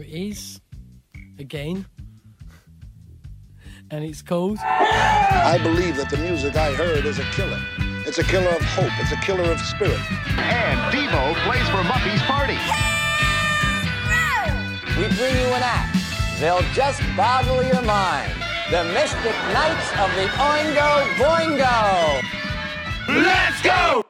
Here it is. Again. And it's called. I believe that the music I heard is a killer. It's a killer of hope. It's a killer of spirit. And Devo plays for Muffy's party. We bring you an act. They'll just boggle your mind. The Mystic Knights of the Oingo Boingo. Let's go!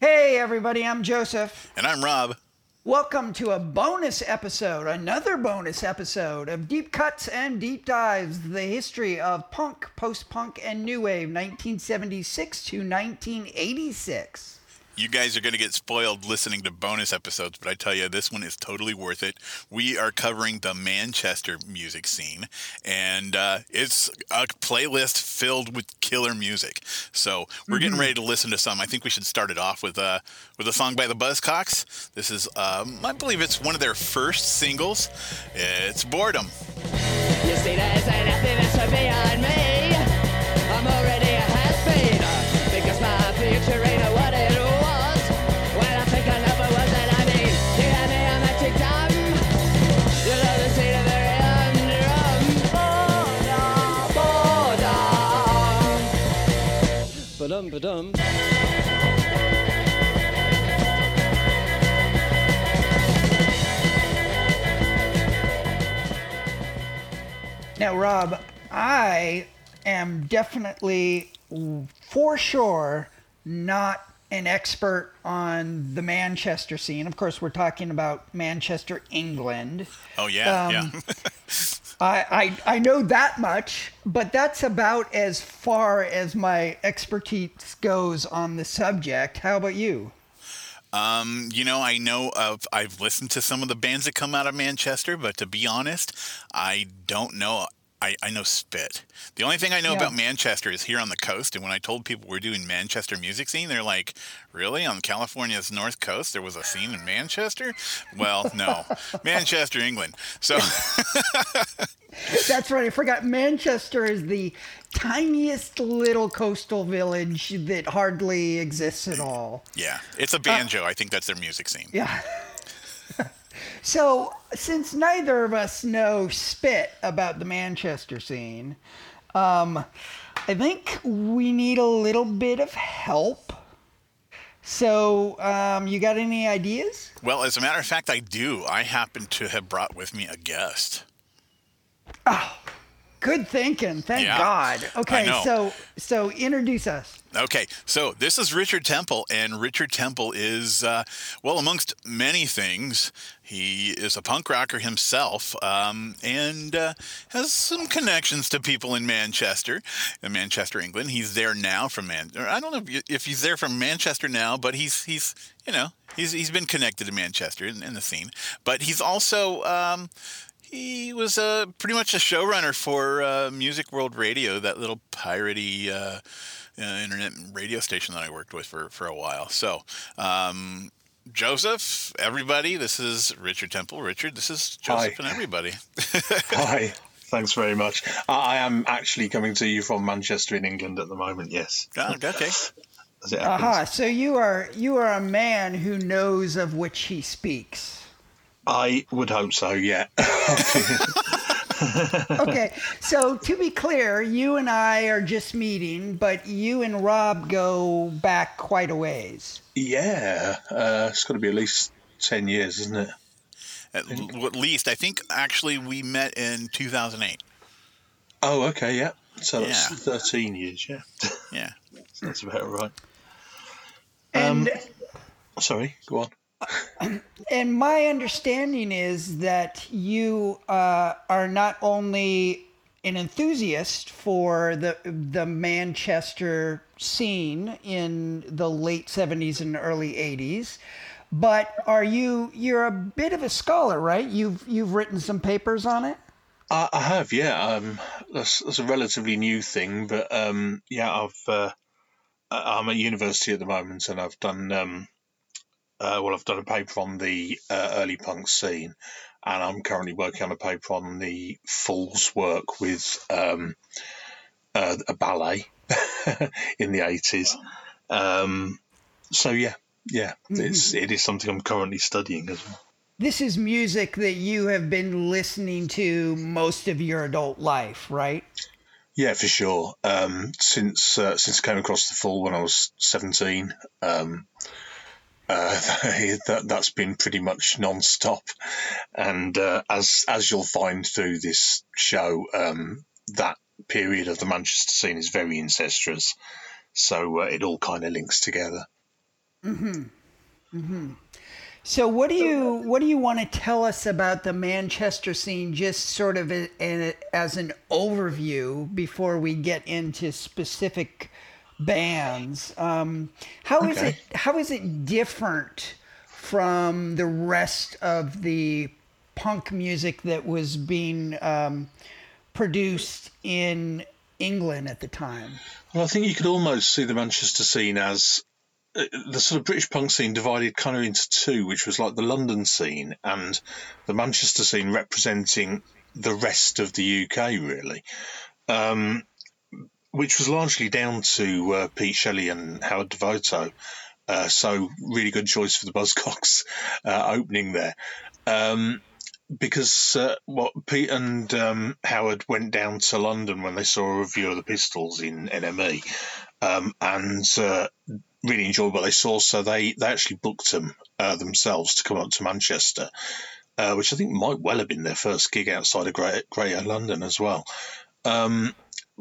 Hey, everybody, I'm Joseph. And I'm Rob. Welcome to a bonus episode, another bonus episode of Deep Cuts and Deep Dives, the history of punk, post punk, and new wave, 1976 to 1986. You guys are going to get spoiled listening to bonus episodes, but I tell you, this one is totally worth it. We are covering the Manchester music scene, and uh, it's a playlist filled with killer music. So we're getting ready to listen to some. I think we should start it off with uh, with a song by the Buzzcocks. This is, um, I believe, it's one of their first singles. It's Boredom. You see, there's nothing that's beyond me. Ba-dum drum. ba-dum. Now, Rob, I am definitely, for sure, not an expert on the Manchester scene. Of course, we're talking about Manchester, England. Oh, yeah, Um, yeah. I, I, I know that much, but that's about as far as my expertise goes on the subject. How about you? Um, you know, I know of I've listened to some of the bands that come out of Manchester, but to be honest, I don't know. I, I know Spit. The only thing I know Yeah. about Manchester is here on the coast. And when I told people we're doing Manchester music scene, they're like, "Really? On California's north coast, there was a scene in Manchester?" Well, no, Manchester, England. So That's right. I forgot. Manchester is the tiniest little coastal village that hardly exists at all. yeah, it's a uh, banjo. I think that's their music scene. Yeah. So, since neither of us know spit about the Manchester scene, um, I think we need a little bit of help. So, um, you got any ideas? Well, as a matter of fact, I do. I happen to have brought with me a guest. Good thinking. Thank Yeah, God. Okay, so so introduce us. Okay, so this is Richard Temple, and Richard Temple is, uh, well, amongst many things, he is a punk rocker himself um, and uh, has some connections to people in Manchester, in Manchester, England. He's there now from Man. I don't know if, if he's there from Manchester now, but he's he's you know he's he's been connected to Manchester in, in the scene. But he's also um, he was uh, pretty much a showrunner for uh, Music World Radio, that little piratey uh, uh, internet radio station that I worked with for, for a while. So, um, Joseph, everybody, this is Richard Temple. Richard, this is Joseph Hi. and everybody. Hi. Thanks very much. I I am actually coming to you from Manchester in England at the moment. Yes. Ah, okay. As it happens. Aha, so you are you are a man who knows of which he speaks. I would hope so. Yeah. okay, so to be clear, you and I are just meeting, but you and Rob go back quite a ways. yeah. Uh, it's got to be at least ten years, isn't it? At, l- at least, I think actually we met in 2008. Oh, okay. Yeah. So that's Yeah. thirteen years. Yeah. Yeah. that's about right. And Sorry. Go on. And my understanding is that you uh, are not only an enthusiast for the the Manchester scene in the late 70s and early 80s, but are you you're a bit of a scholar, right? You've you've written some papers on it. I, I have, yeah. Um, that's, that's a relatively new thing, but um, yeah, I've uh, I'm at university at the moment, and I've done um, uh, well, I've done a paper on the uh, early punk scene, and I'm currently working on a paper on the Falls work with um, uh, a ballet in the eighties. Um, so yeah, yeah, it's it is something I'm currently studying as well. this is music that you have been listening to most of your adult life, right? Yeah, for sure. Um, since uh, since I came across the Fall when I was seventeen, um, uh, that that's been pretty much non-stop. And uh, as as you'll find through this show, um, that period of the Manchester scene is very incestuous. So uh, it all kind of links together. Mm-hmm. Mm-hmm. So what do you what do you want to tell us about the Manchester scene, just sort of a, a, as an overview before we get into specific bands? Um, how okay. is it how is it different from the rest of the punk music that was being um, produced in England at the time? Well, I think you could almost see the Manchester scene as uh, the sort of British punk scene divided kind of into two, which was like the London scene and the Manchester scene representing the rest of the UK, really, um, which was largely down to uh, Pete Shelley and Howard Devoto. Uh, so, really good choice for the Buzzcocks uh, opening there. Um, because uh, what Pete and um, Howard went down to London when they saw a review of the Pistols in NME, um, and uh, really enjoyed what they saw. So they they actually booked them uh, themselves to come up to Manchester, uh, which I think might well have been their first gig outside of Greater London as well. Um,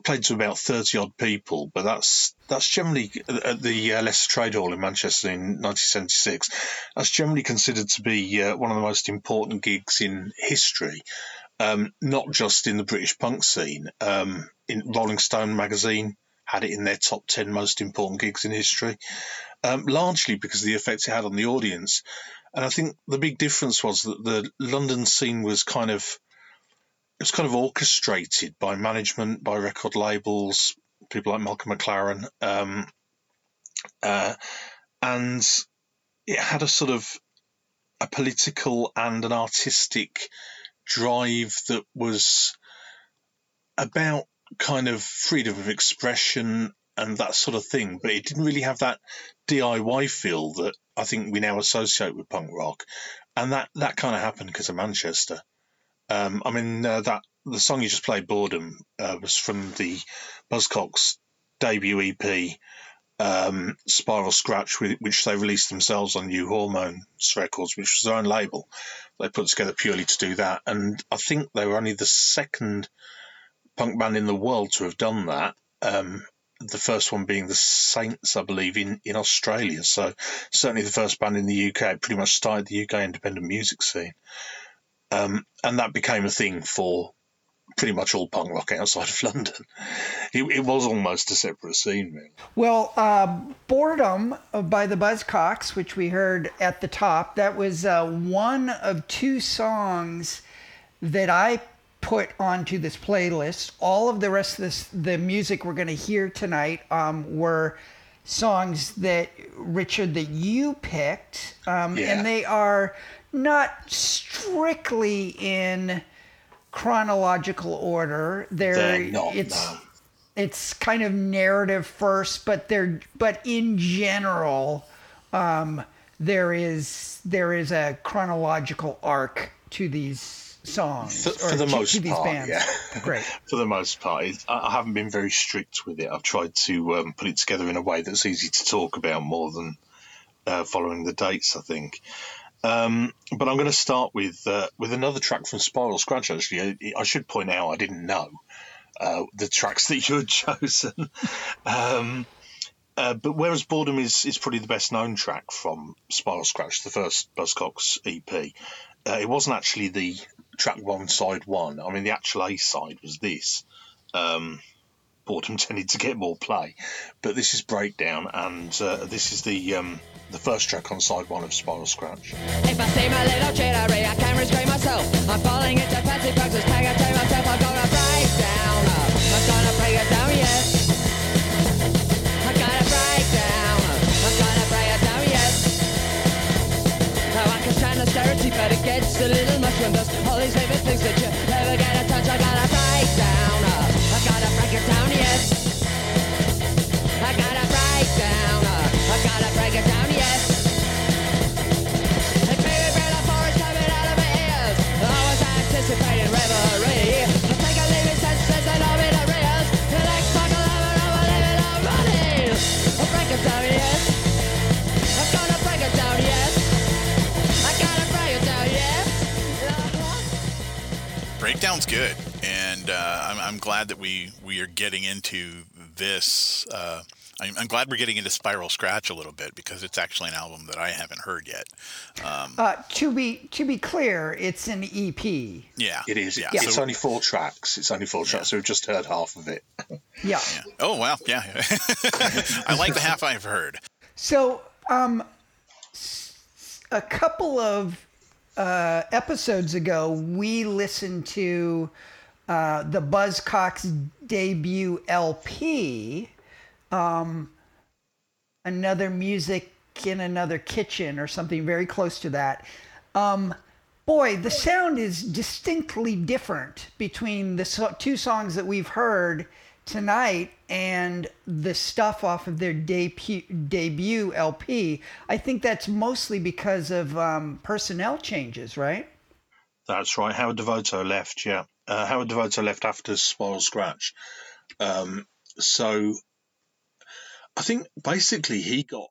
played to about thirty odd people, but that's that's generally at the uh, Lesser Trade Hall in Manchester in 1976. That's generally considered to be uh, one of the most important gigs in history, um, not just in the British punk scene. Um, in Rolling Stone magazine had it in their top 10 most important gigs in history, um, largely because of the effect it had on the audience. And I think the big difference was that the London scene was kind of it was kind of orchestrated by management, by record labels, people like Malcolm McLaren, um, uh, and it had a sort of a political and an artistic drive that was about kind of freedom of expression and that sort of thing, but it didn't really have that DIY feel that I think we now associate with punk rock, and that that kind of happened because of Manchester. Um, I mean, uh, that the song you just played, "Boredom," uh, was from the Buzzcocks debut EP, um, Spiral Scratch, which they released themselves on New Hormones Records, which was their own label. They put together purely to do that, and I think they were only the second punk band in the world to have done that. Um, the first one being the Saints, I believe, in, in Australia. So certainly the first band in the UK pretty much started the UK independent music scene. Um, and that became a thing for pretty much all punk rock outside of London. It, it was almost a separate scene, really. Well, uh, Boredom by the Buzzcocks, which we heard at the top, that was uh, one of two songs that I put onto this playlist. All of the rest of this, the music we're going to hear tonight um, were songs that Richard that you picked, um, yeah. and they are not strictly in chronological order. They're, not, it's no. it's kind of narrative first, but they're but in general, um, there is there is a chronological arc to these songs for, for the to, most to part. Bands. Yeah, great. for the most part, I haven't been very strict with it. I've tried to um, put it together in a way that's easy to talk about more than uh, following the dates. I think. Um, but I'm going to start with uh, with another track from Spiral Scratch. Actually, I, I should point out I didn't know uh, the tracks that you had chosen. um, uh, but whereas Boredom is, is probably the best known track from Spiral Scratch, the first Buzzcocks EP, uh, it wasn't actually the track one, side one. I mean, the actual A side was this. Um, Boredom tended to get more play, but this is Breakdown, and uh, this is the um, the first track on side one of Spiral Scratch. If I little I can restrain myself. I'm falling into fancy can I myself breakdown's good, and uh, I'm, I'm glad that we we are getting into this. Uh, I'm, I'm glad we're getting into Spiral Scratch a little bit because it's actually an album that I haven't heard yet. Um, Uh, to be to be clear, it's an EP. yeah, It is. Yeah, It's so- only four tracks. It's only four tracks. So we've just heard half of it. Yeah. yeah. Oh wow, yeah. I like the half I've heard. So, um, s- a couple of uh, episodes ago, we listened to uh, the Buzzcocks debut LP, um, Another Music in Another Kitchen, or something very close to that. Um, boy, the sound is distinctly different between the so- two songs that we've heard tonight and the stuff off of their debut, debut LP. I think that's mostly because of um, personnel changes, right? That's right. Howard Devoto left. Yeah, uh, Howard Devoto left after Spiral Scratch. Um, so I think basically he got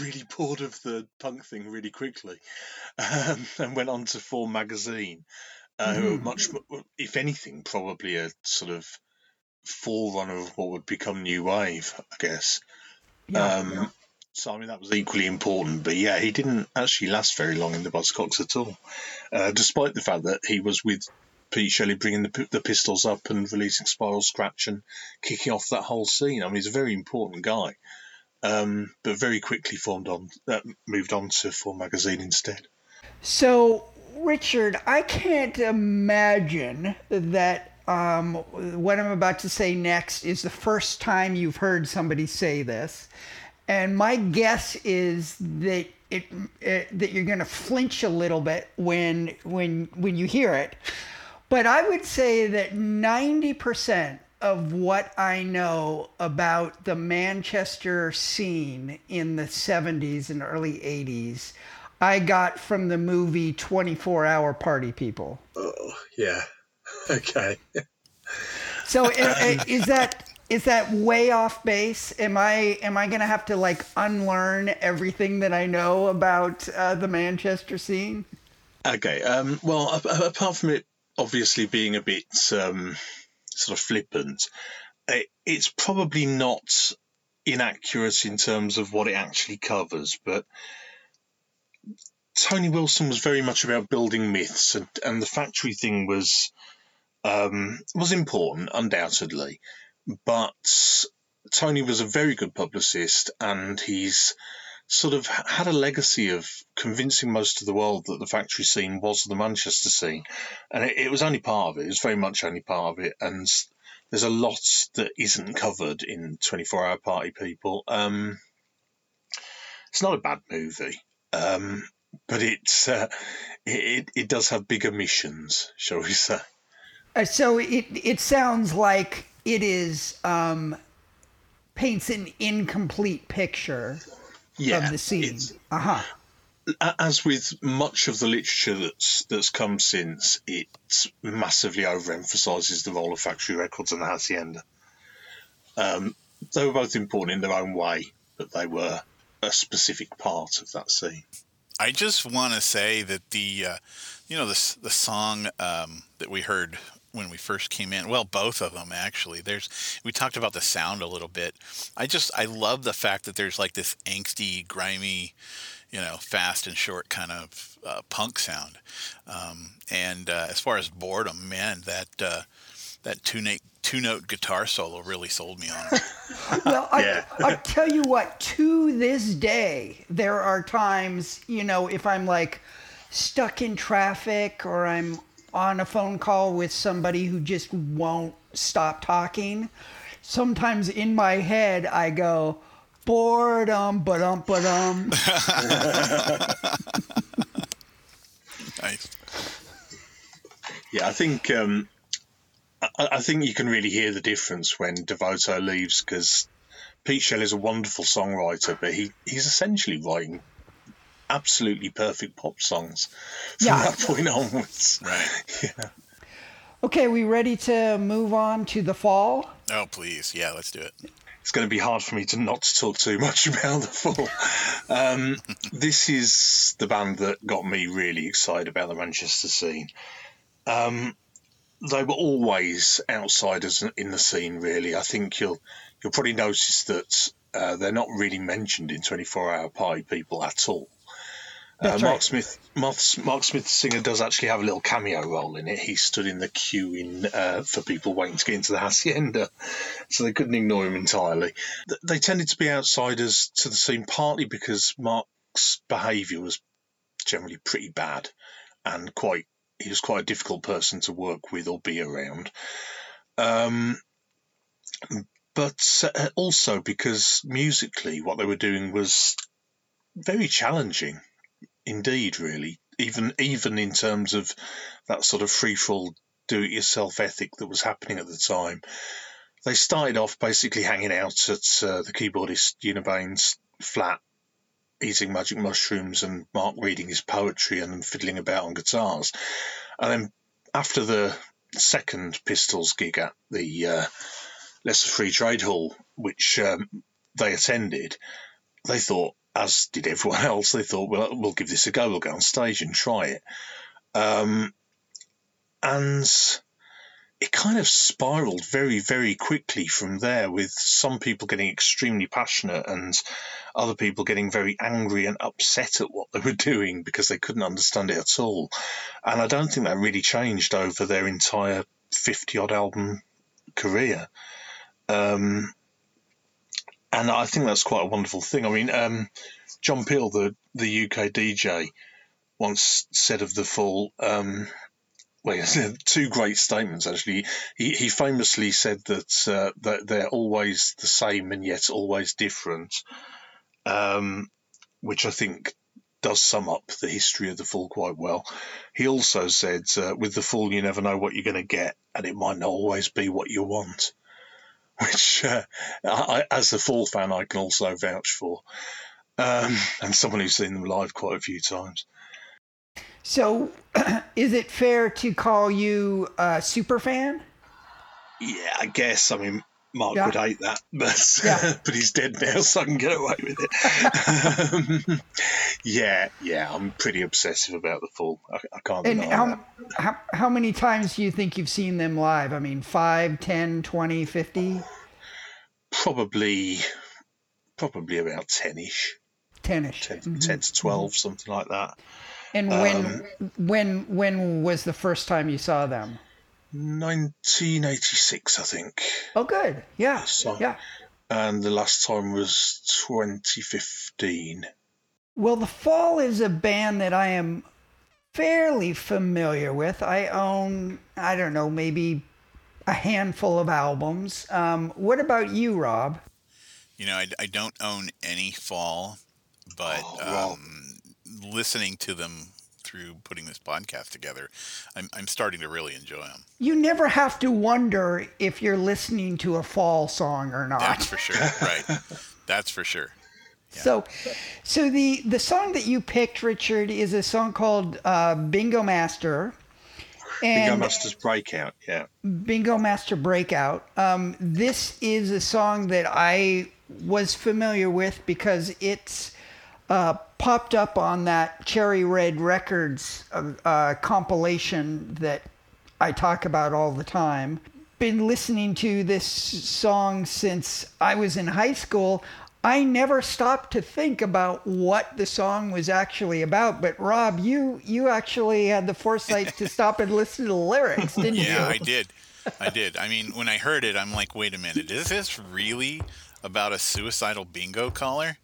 really bored of the punk thing really quickly, um, and went on to form magazine. Uh, who were much, if anything, probably a sort of forerunner of what would become new wave, I guess. Um, so I mean that was equally important, but yeah, he didn't actually last very long in the Buzzcocks at all, uh, despite the fact that he was with Pete Shelley bringing the, the Pistols up and releasing Spiral Scratch and kicking off that whole scene. I mean, he's a very important guy, um, but very quickly formed on, uh, moved on to Form Magazine instead. So, Richard, I can't imagine that um, what I'm about to say next is the first time you've heard somebody say this. And my guess is that it, it that you're going to flinch a little bit when when when you hear it. But I would say that 90% of what I know about the Manchester scene in the 70s and early 80s, I got from the movie 24 Hour Party People. Oh, yeah. Okay. So i- i- is that is that way off base? Am I am I gonna have to like unlearn everything that I know about uh, the Manchester scene? Okay. Um, well, apart from it obviously being a bit um, sort of flippant, it, it's probably not inaccurate in terms of what it actually covers. But Tony Wilson was very much about building myths, and, and the factory thing was um, was important, undoubtedly. But Tony was a very good publicist, and he's sort of had a legacy of convincing most of the world that the factory scene was the Manchester scene, and it, it was only part of it. It was very much only part of it, and there's a lot that isn't covered in 24 Hour Party People. Um, it's not a bad movie, um, but it's uh, it it does have bigger missions, shall we say? Uh, so it it sounds like it is um, paints an incomplete picture Yeah, of the scene. Uh huh. as with much of the literature that's that's come since, it massively overemphasises the role of factory records and the hacienda. Um, they were both important in their own way, but they were a specific part of that scene. I just want to say that the, uh, you know, the the song um, that we heard when we first came in. Well, both of them actually. There's we talked about the sound a little bit. I just I love the fact that there's like this angsty, grimy, you know, fast and short kind of uh, punk sound. Um, and uh, as far as boredom, man, that uh, that two note two note guitar solo really sold me on it. Well, I, Yeah. I tell you what, to this day, there are times, you know, if I'm like stuck in traffic or I'm on a phone call with somebody who just won't stop talking, sometimes in my head I go, boredom, but um, but um. nice. Yeah, I think um, I, I think you can really hear the difference when Devoto leaves because Pete Shell is a wonderful songwriter, but he, he's essentially writing absolutely perfect pop songs from Yeah. that point onwards. Right. yeah. Okay, we ready to move on to the fall? Oh please, yeah, let's do it. It's going to be hard for me to not to talk too much about the fall. Um, this is the band that got me really excited about the Manchester scene. Um, they were always outsiders in the scene. Really, I think you'll you'll probably notice that uh, they're not really mentioned in 24 Hour Party People at all. Uh, Mark right. Smith, Mark, Mark Smith singer does actually have a little cameo role in it. He stood in the queue in uh, for people waiting to get into the hacienda, so they couldn't ignore him entirely. They tended to be outsiders to the scene partly because Mark's behaviour was generally pretty bad and quite he was quite a difficult person to work with or be around. Um, but uh, also because musically, what they were doing was very challenging indeed, really. Even even in terms of that sort of free fall, do it yourself ethic that was happening at the time. They started off basically hanging out at uh, the keyboardist Baines' flat, eating magic mushrooms, and Mark reading his poetry and fiddling about on guitars. And then after the second Pistols gig at the uh, Lesser Free Trade Hall, which um, they attended, they thought, as did everyone else, they thought, well, we'll give this a go. We'll go on stage and try it. Um, and it kind of spiraled very, very quickly from there, with some people getting extremely passionate and other people getting very angry and upset at what they were doing because they couldn't understand it at all. And I don't think that really changed over their entire 50 odd album career. Um, and I think that's quite a wonderful thing. I mean, um, John Peel, the the UK DJ, once said of the Fall. Um, well, two great statements actually. He he famously said that uh, that they're always the same and yet always different, um, which I think does sum up the history of the Fall quite well. He also said, uh, "With the Fall, you never know what you're going to get, and it might not always be what you want." which, uh, I, as a Fall fan, I can also vouch for, um, and someone who's seen them live quite a few times. So, is it fair to call you a super fan? Yeah, I guess. I mean, Mark yeah. would hate that, but yeah. but he's dead now, so I can get away with it. um, yeah, yeah, I'm pretty obsessive about the Fall. I, I can't. And how, how how many times do you think you've seen them live? I mean, 5, 10, 20, 50? Probably, probably about ten-ish. Ten-ish. 10, mm-hmm. 10 to 12 mm-hmm. something like that. And when um, when when was the first time you saw them? 1986, I think. Oh, good. Yeah. So, yeah. And the last time was 2015. Well, The Fall is a band that I am fairly familiar with. I own, I don't know, maybe a handful of albums. Um, what about you, Rob? You know, I, I don't own any Fall, but oh, um, listening to them through putting this podcast together, I'm, I'm starting to really enjoy them. You never have to wonder if you're listening to a fall song or not. That's for sure. Right. That's for sure. Yeah. So, so the the song that you picked, Richard, is a song called uh, "Bingo Master." And Bingo Master's Breakout, yeah. Bingo Master Breakout. Um, this is a song that I was familiar with because it's uh, popped up on that Cherry Red Records uh, uh, compilation that I talk about all the time. Been listening to this song since I was in high school. I never stopped to think about what the song was actually about. But Rob, you you actually had the foresight to stop and listen to the lyrics, didn't yeah, you? Yeah, I did. I did. I mean, when I heard it, I'm like, wait a minute, is this really about a suicidal bingo caller?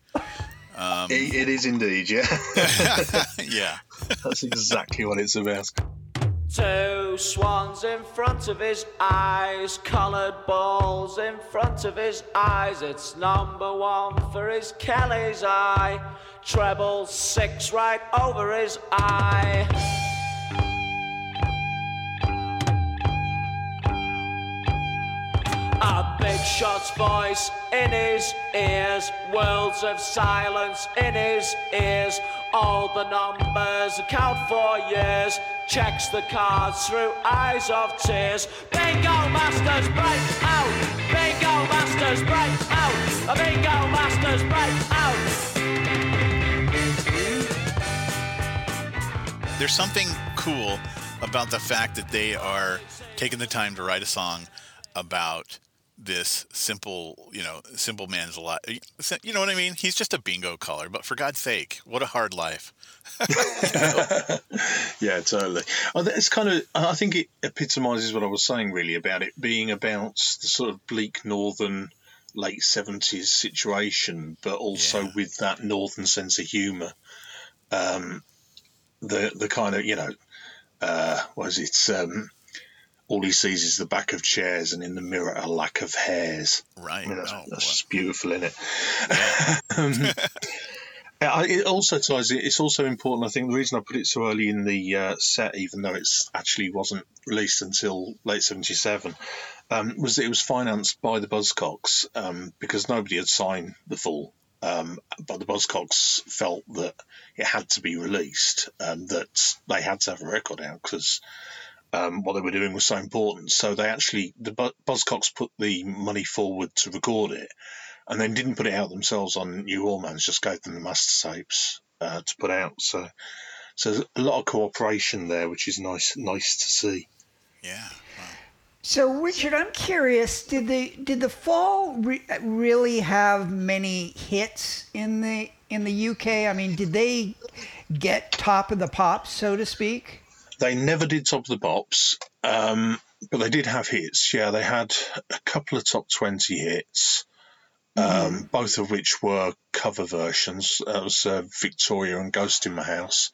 Um, it, it is indeed, yeah. yeah. That's exactly what it's about. Two swans in front of his eyes, coloured balls in front of his eyes. It's number one for his Kelly's eye, treble six right over his eye. A big shot's voice in his ears, worlds of silence in his ears. All the numbers account for years, checks the cards through eyes of tears. Bingo masters break out, bingo masters break out, bingo masters break out. There's something cool about the fact that they are taking the time to write a song about this simple, you know, simple man's life. You know what I mean? He's just a bingo caller, but for God's sake, what a hard life. yeah, totally. It's kind of, I think it epitomizes what I was saying really about it being about the sort of bleak northern late 70s situation, but also Yeah. with that northern sense of humour. Um, the, the kind of, you know, uh, what is it? Um, all he sees is the back of chairs, and in the mirror, a lack of hairs. Right. I mean, that's, Oh, that's just beautiful, isn't it? um, it also ties. It's also important. I think the reason I put it so early in the uh, set, even though it actually wasn't released until late '77, um, was that it was financed by the Buzzcocks um, because nobody had signed the Fall. Um, but the Buzzcocks felt that it had to be released, um, that they had to have a record out because um, what they were doing was so important. So they actually, the Buzzcocks put the money forward to record it, and then didn't put it out themselves on New Hormones. Just gave them the master tapes uh, to put out. So, so there's a lot of cooperation there, which is nice, nice to see. Yeah. So, Richard, I'm curious. Did the did the Fall re- really have many hits in the in the UK? I mean, did they get top of the pops, so to speak? They never did top of the pops, um, but they did have hits. Yeah, they had a couple of top twenty hits. Um, both of which were cover versions. That was uh, Victoria and Ghost in My House.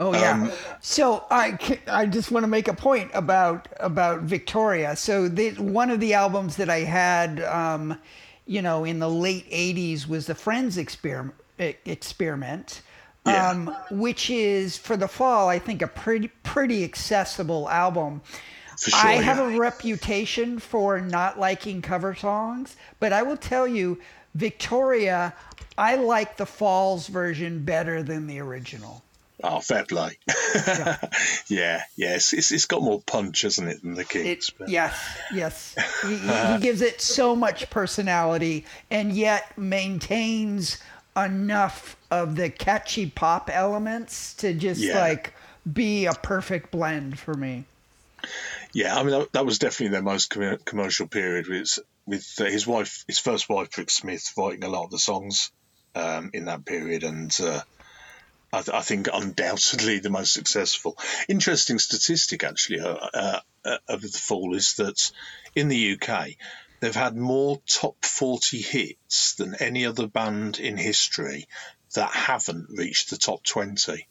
Oh yeah. so I I just want to make a point about about Victoria. So the, one of the albums that I had, um, you know, in the late '80s was the Frenz experiment. Experiment. Yeah. Um, which is for the fall, I think a pretty pretty accessible album. Sure, I have a reputation for not liking cover songs, but I will tell you, Victoria, I like the Falls version better than the original. Oh, fair play. Yeah, yeah. It's, it's, it's got more punch, hasn't it, than the Kinks? It, yes, yes. He- he gives it so much personality and yet maintains enough of the catchy pop elements to just Yeah. like be a perfect blend for me. Yeah, I mean that, that was definitely their most com- commercial period with with uh, his wife, his first wife, Brix Smith, writing a lot of the songs um, in that period, and uh, I, th- I think undoubtedly the most successful. Interesting statistic, actually, uh, uh, uh, of the Fall is that in the UK they've had more top forty hits than any other band in history that haven't reached the top twenty.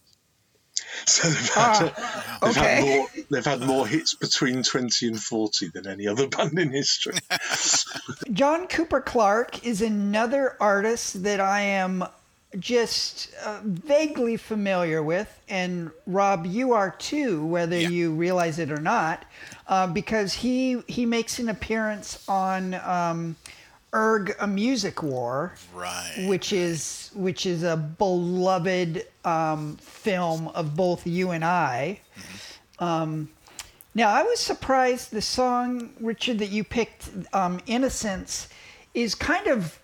So they've had, ah, they've, okay. had more, they've had more hits between 20 and 40 than any other band in history. John Cooper Clarke is another artist that I am just uh, vaguely familiar with, and Rob, you are too, whether Yeah. you realize it or not, uh, because he he makes an appearance on um, Urgh: A Music War, Right. which is which is a beloved um, film of both you and I. Um, now, I was surprised the song, Richard, that you picked, um, Innocence, is kind of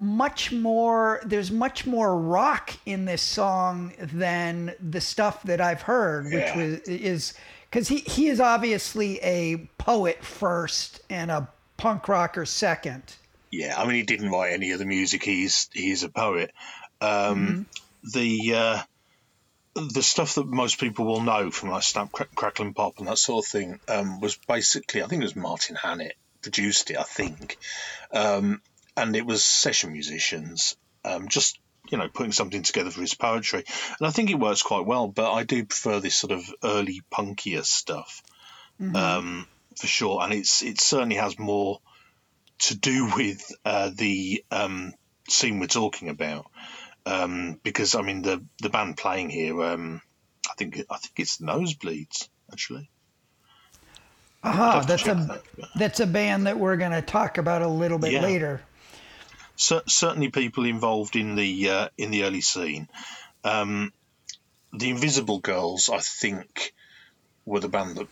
much more, there's much more rock in this song than the stuff that I've heard, which Yeah. was, is, because he, he is obviously a poet first and a punk rocker second. Yeah, I mean, he didn't write any of the music. He's he's a poet. Um, The uh, the stuff that most people will know from like Snap, Crack, Crackle and Bop and that sort of thing um, was basically, I think it was Martin Hannett produced it. I think, um, and it was session musicians, um, just you know, putting something together for his poetry. And I think it works quite well. But I do prefer this sort of early punkier stuff um, for sure. And it's it certainly has more to do with uh, the um, scene we're talking about. Um, because I mean the the band playing here, um, I think I think it's Nosebleeds actually. Aha, to that's a that, that's a band that we're going to talk about a little bit Yeah. later. Cer- certainly people involved in the uh, in the early scene. Um, the Invisible Girls, I think, were the band that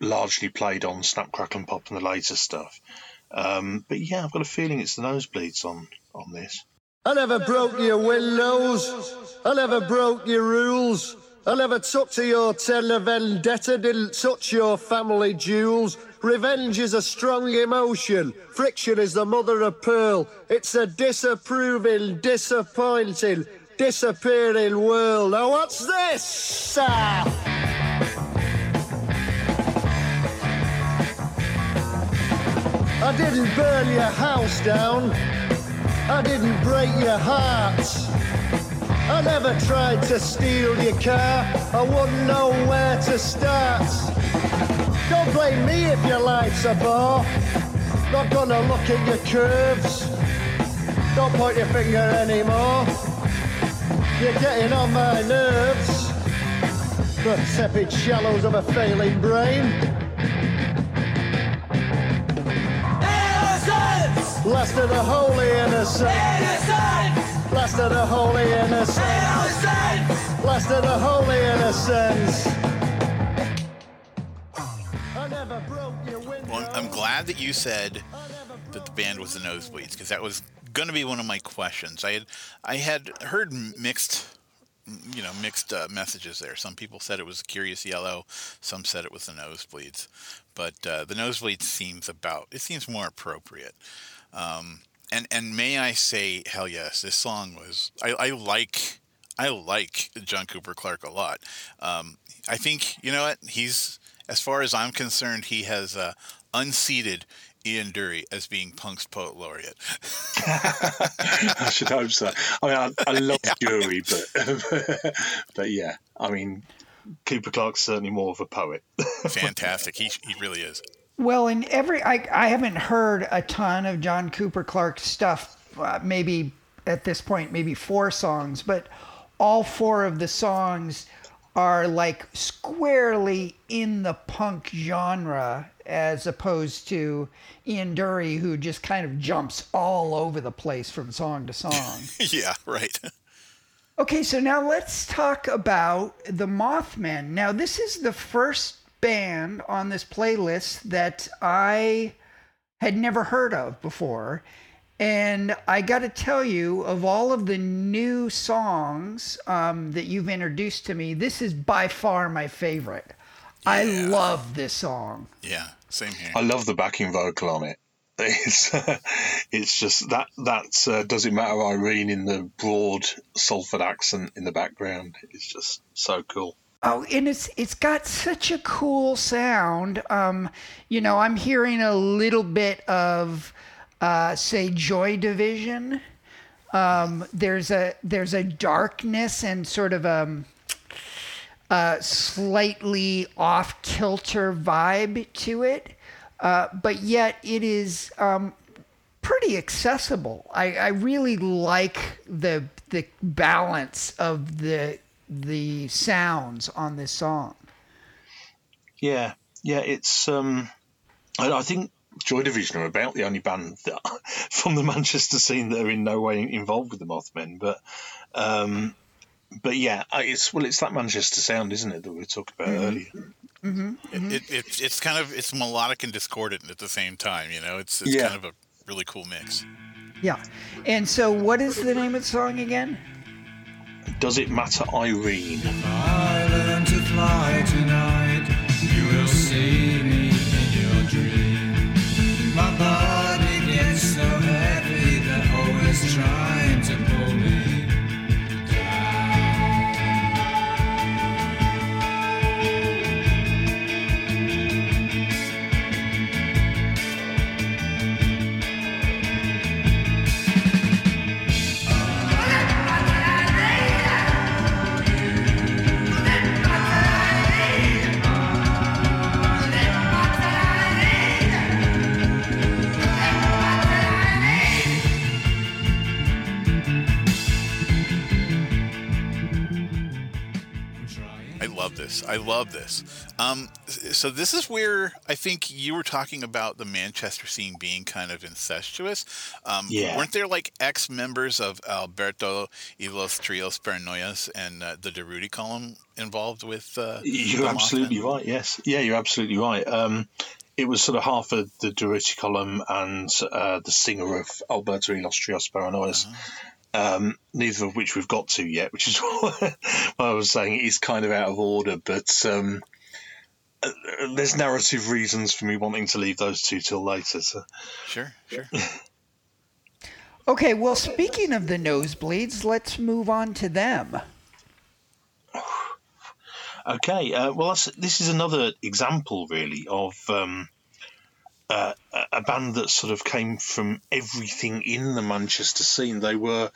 largely played on Snap Crackle and Bop and the later stuff. Um, but yeah, I've got a feeling it's the Nosebleeds on on this. I never broke your windows. I never broke your rules. I never took to your tender vendetta, didn't touch your family jewels. Revenge is a strong emotion. Friction is the mother of pearl. It's a disapproving, disappointing, disappearing world. Now what's this? Ah. I didn't burn your house down. I didn't break your heart. I never tried to steal your car. I wouldn't know where to start. Don't blame me if your life's a bore. Not gonna look at your curves. Don't point your finger anymore. You're getting on my nerves. The tepid shallows of a failing brain. Innocence! Last of the holy innocent. Innocence! Last of the holy innocent. Innocence! Last of the holy innocents. Glad that you said that the band was the Nosebleeds because that was going to be one of my questions. I had I had heard mixed, you know, mixed uh, messages there. Some people said it was Curious Yellow, some said it was the Nosebleeds, but uh, the Nosebleeds seems about it seems more appropriate. Um, and and may I say, hell yes, this song was I, I like. I like John Cooper Clarke a lot. Um, I think you know what he's as far as I'm concerned, he has uh, unseated Ian Dury as being Punk's poet laureate. I should hope so. I mean, I, I love Dury, but but yeah, I mean, Cooper Clarke's certainly more of a poet. Fantastic, he he really is. Well, in every, I, I haven't heard a ton of John Cooper Clark stuff. Uh, maybe at this point, maybe four songs, but all four of the songs are like squarely in the punk genre as opposed to Ian Dury, who just kind of jumps all over the place from song to song. yeah, right. Okay, so now let's talk about the Mothmen. Now, this is the first band on this playlist that I had never heard of before. And I got to tell you, of all of the new songs um, that you've introduced to me, this is by far my favorite. I love this song. Yeah, same here. I love the backing vocal on it. It's it's just that that uh, does it matter Irene in the broad Salford accent in the background. It's just so cool. Oh, and it's it's got such a cool sound. Um, you know, I'm hearing a little bit of uh, say Joy Division. Um, there's a there's a darkness and sort of a, slightly off kilter vibe to it, uh, but yet it is um, pretty accessible. I, I really like the the balance of the the sounds on this song. Yeah, yeah, it's um, I, I think Joy Division are about the only band that, from the Manchester scene that are in no way involved with the Mothmen. But um, but yeah, it's well, it's that Manchester sound, isn't it, that we were talking about Mm-hmm. earlier? Mm-hmm. It, it, it's it's kind of it's melodic and discordant at the same time. You know, it's it's Yeah. kind of a really cool mix. Yeah. And so, what is the name of the song again? Does it matter, Irene? This. I love this. Um, so this is where I think you were talking about the Manchester scene being kind of incestuous. Um, Yeah. Weren't there like ex members of Alberto y los Trios Paranoias and uh, the Durutti column involved with? Uh, You're absolutely Mothmen? right. Yes, yeah, you're absolutely right. Um, it was sort of half of the Durutti column and uh, the singer of Alberto y los Trios Paranoias. Um, neither of which we've got to yet, which is why I was saying it is kind of out of order. But um, uh, there's narrative reasons for me wanting to leave those two till later. So. Sure, sure. Okay, well, speaking of the nosebleeds, let's move on to them. Okay, uh, well, that's, this is another example, really, of um, uh, a band that sort of came from everything in the Manchester scene. They were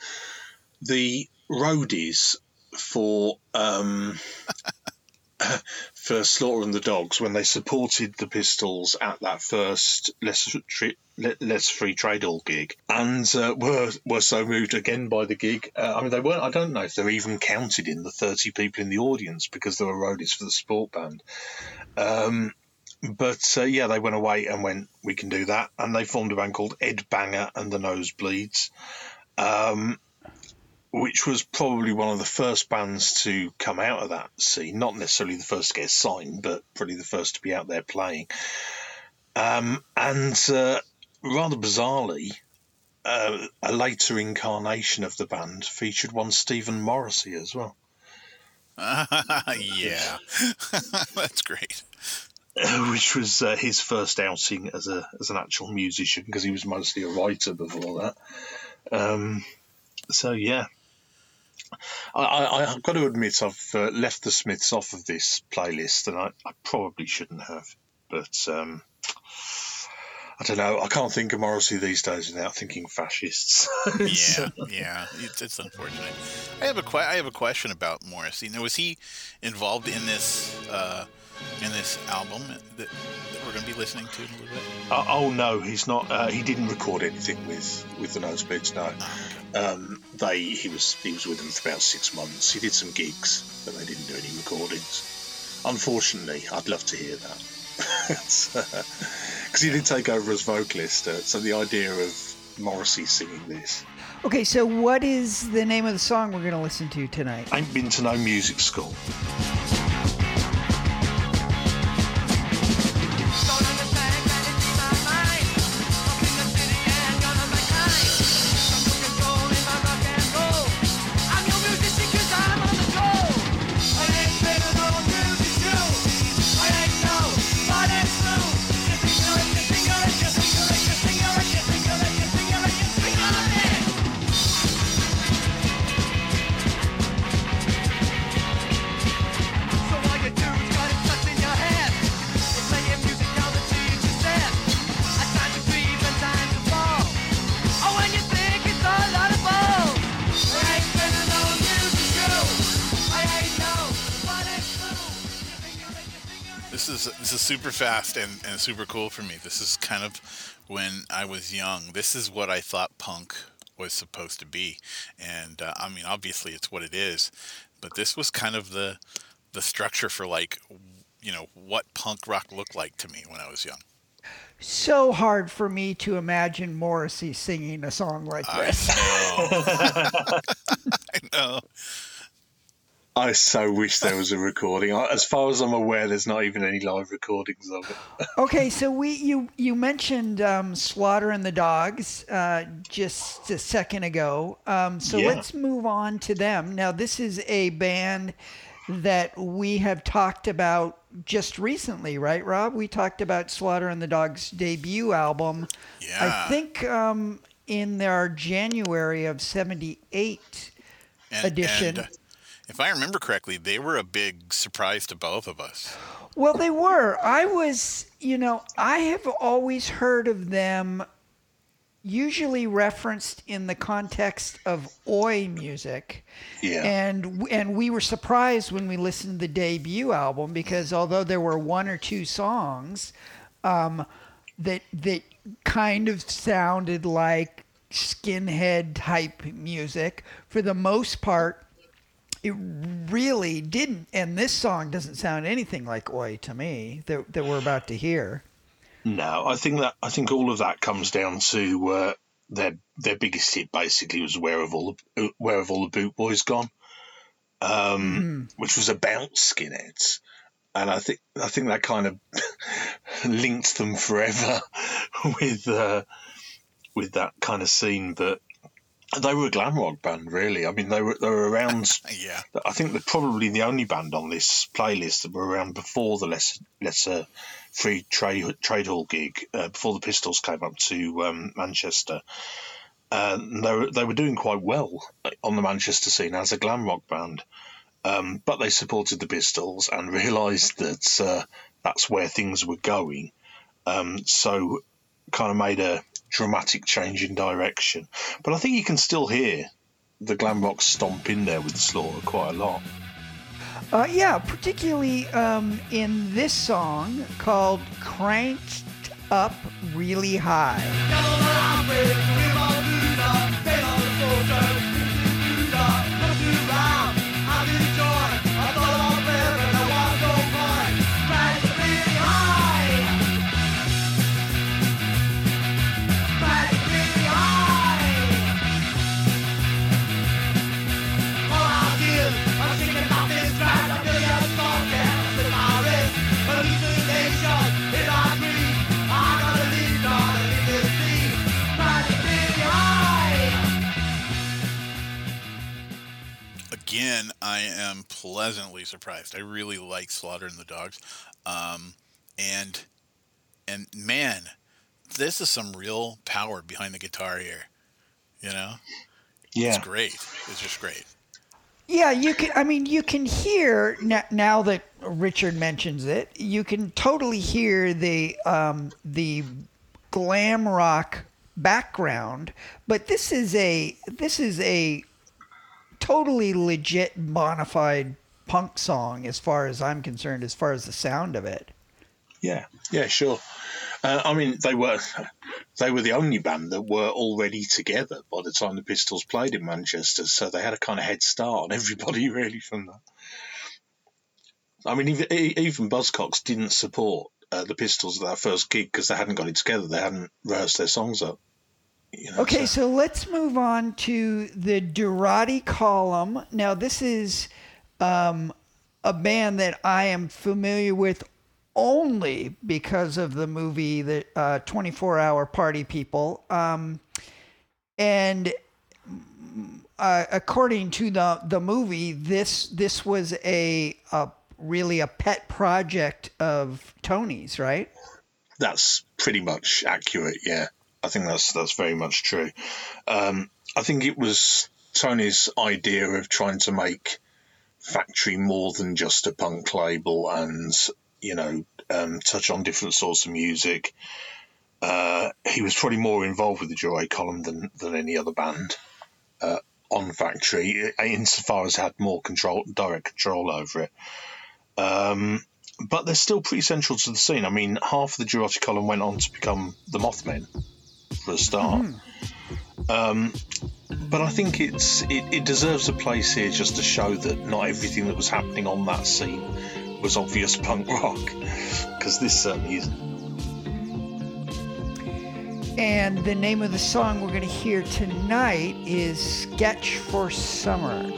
the roadies for um, for Slaughter and the Dogs when they supported the Pistols at that first less less Free Trade Hall gig, and uh, were were so moved again by the gig. Uh, I mean, they weren't. I don't know if they're even counted in the thirty people in the audience because they were roadies for the sport band. Um, but uh, yeah, they went away and went, we can do that, and they formed a band called Ed Banger and the Nosebleeds. Um, which was probably one of the first bands to come out of that scene. Not necessarily the first to get signed, but probably the first to be out there playing. Um, and uh, rather bizarrely, uh, a later incarnation of the band featured one Stephen Morrissey as well. yeah, that's great. Which was uh, his first outing as a as an actual musician because he was mostly a writer before that. Um, so yeah, I, have got to admit I've uh, left the Smiths off of this playlist, and I, I probably shouldn't have. But um, I don't know. I can't think of Morrissey these days without thinking fascists. yeah, yeah, it's, it's, unfortunate. I have a que- I have a question about Morrissey. Now, was he involved in this uh, in this album that, that we're going to be listening to in a little bit? Uh, oh no, he's not. Uh, he didn't record anything with with the Nosebleeds. No, oh, um, they he was he was with them for about six months. He did some gigs, but they didn't do any recordings. Unfortunately, I'd love to hear that because uh, he did take over as vocalist. Uh, so the idea of Morrissey singing this. Okay, so what is the name of the song we're going to listen to tonight? Ain't been to no music school. Fast and, and super cool for me. This is kind of when I was young. This is what I thought punk was supposed to be, and uh, I mean, obviously, it's what it is. But this was kind of the the structure for like, you know, what punk rock looked like to me when I was young. So hard for me to imagine Morrissey singing a song like this. I know. I know. I so wish there was a recording. As far as I'm aware, there's not even any live recordings of it. okay, so we you you mentioned um, Slaughter and the Dogs uh, just a second ago. Um, so yeah. let's move on to them. Now, this is a band that we have talked about just recently, right, Rob? We talked about Slaughter and the Dogs' debut album. Yeah. I think um, in their January of '78 edition. And, if I remember correctly, they were a big surprise to both of us. Well, they were. I was, you know, I have always heard of them usually referenced in the context of oi music. Yeah. And and we were surprised when we listened to the debut album because although there were one or two songs um, that that kind of sounded like skinhead type music, for the most part it really didn't. And this song doesn't sound anything like "Oi" to me that that we're about to hear. No, I think that I think all of that comes down to uh, their their biggest hit. Basically, was "Where Have All the Where Have All the Boot Boys Gone," um, mm. which was about skinheads, and I think I think that kind of linked them forever with uh, with that kind of scene. But they were a glam rock band, really. I mean, they were they were around. yeah. I think they're probably the only band on this playlist that were around before the lesser, lesser free trade trade hall gig, uh, before the Pistols came up to um, Manchester. Uh, they were they were doing quite well on the Manchester scene as a glam rock band, um, but they supported the Pistols and realised that uh, that's where things were going. Um, so, kind of made a dramatic change in direction. But I think you can still hear the glam rock stomp in there with the slaughter quite a lot. Uh, yeah, particularly um, in this song called Cranked Up Really High. Pleasantly surprised. I really like Slaughter and the Dogs, um, and and man, this is some real power behind the guitar here. You know, Yeah. it's great. It's just great. Yeah, you can. I mean, you can hear now, now that Richard mentions it. You can totally hear the um, the glam rock background, but this is a this is a totally legit bona fide punk song as far as I'm concerned, as far as the sound of it. Yeah, yeah, sure. Uh, I mean, they were they were the only band that were already together by the time the Pistols played in Manchester, so they had a kind of head start on everybody really from that. I mean, even, even Buzzcocks didn't support uh, the Pistols at their first gig because they hadn't got it together. They hadn't rehearsed their songs up. You know, Okay, so let's move on to the Durutti column. Now, this is um, a band that I am familiar with only because of the movie, the uh, 24 Hour Party People. Um, and uh, according to the, the movie, this this was a, a really a pet project of Tony's, right? That's pretty much accurate. Yeah, I think that's that's very much true. Um, I think it was Tony's idea of trying to make Factory more than just a punk label, and you know, um, touch on different sorts of music. Uh, he was probably more involved with the Joy column than than any other band uh, on Factory, insofar as had more control, direct control over it. Um, but they're still pretty central to the scene. I mean, half of the Durutti column went on to become the Mothmen for a start. Um, but I think it's it, it deserves a place here just to show that not everything that was happening on that scene was obvious punk rock, because this certainly isn't. And the name of the song we're going to hear tonight is Sketch for Summer.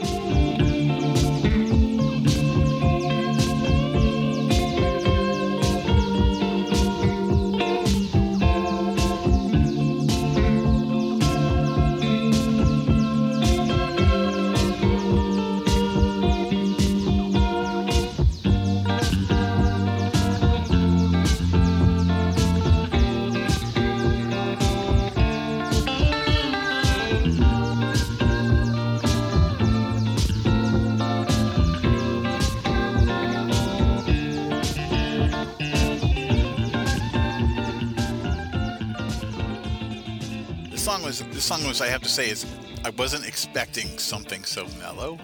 I have to say is I wasn't expecting something so mellow,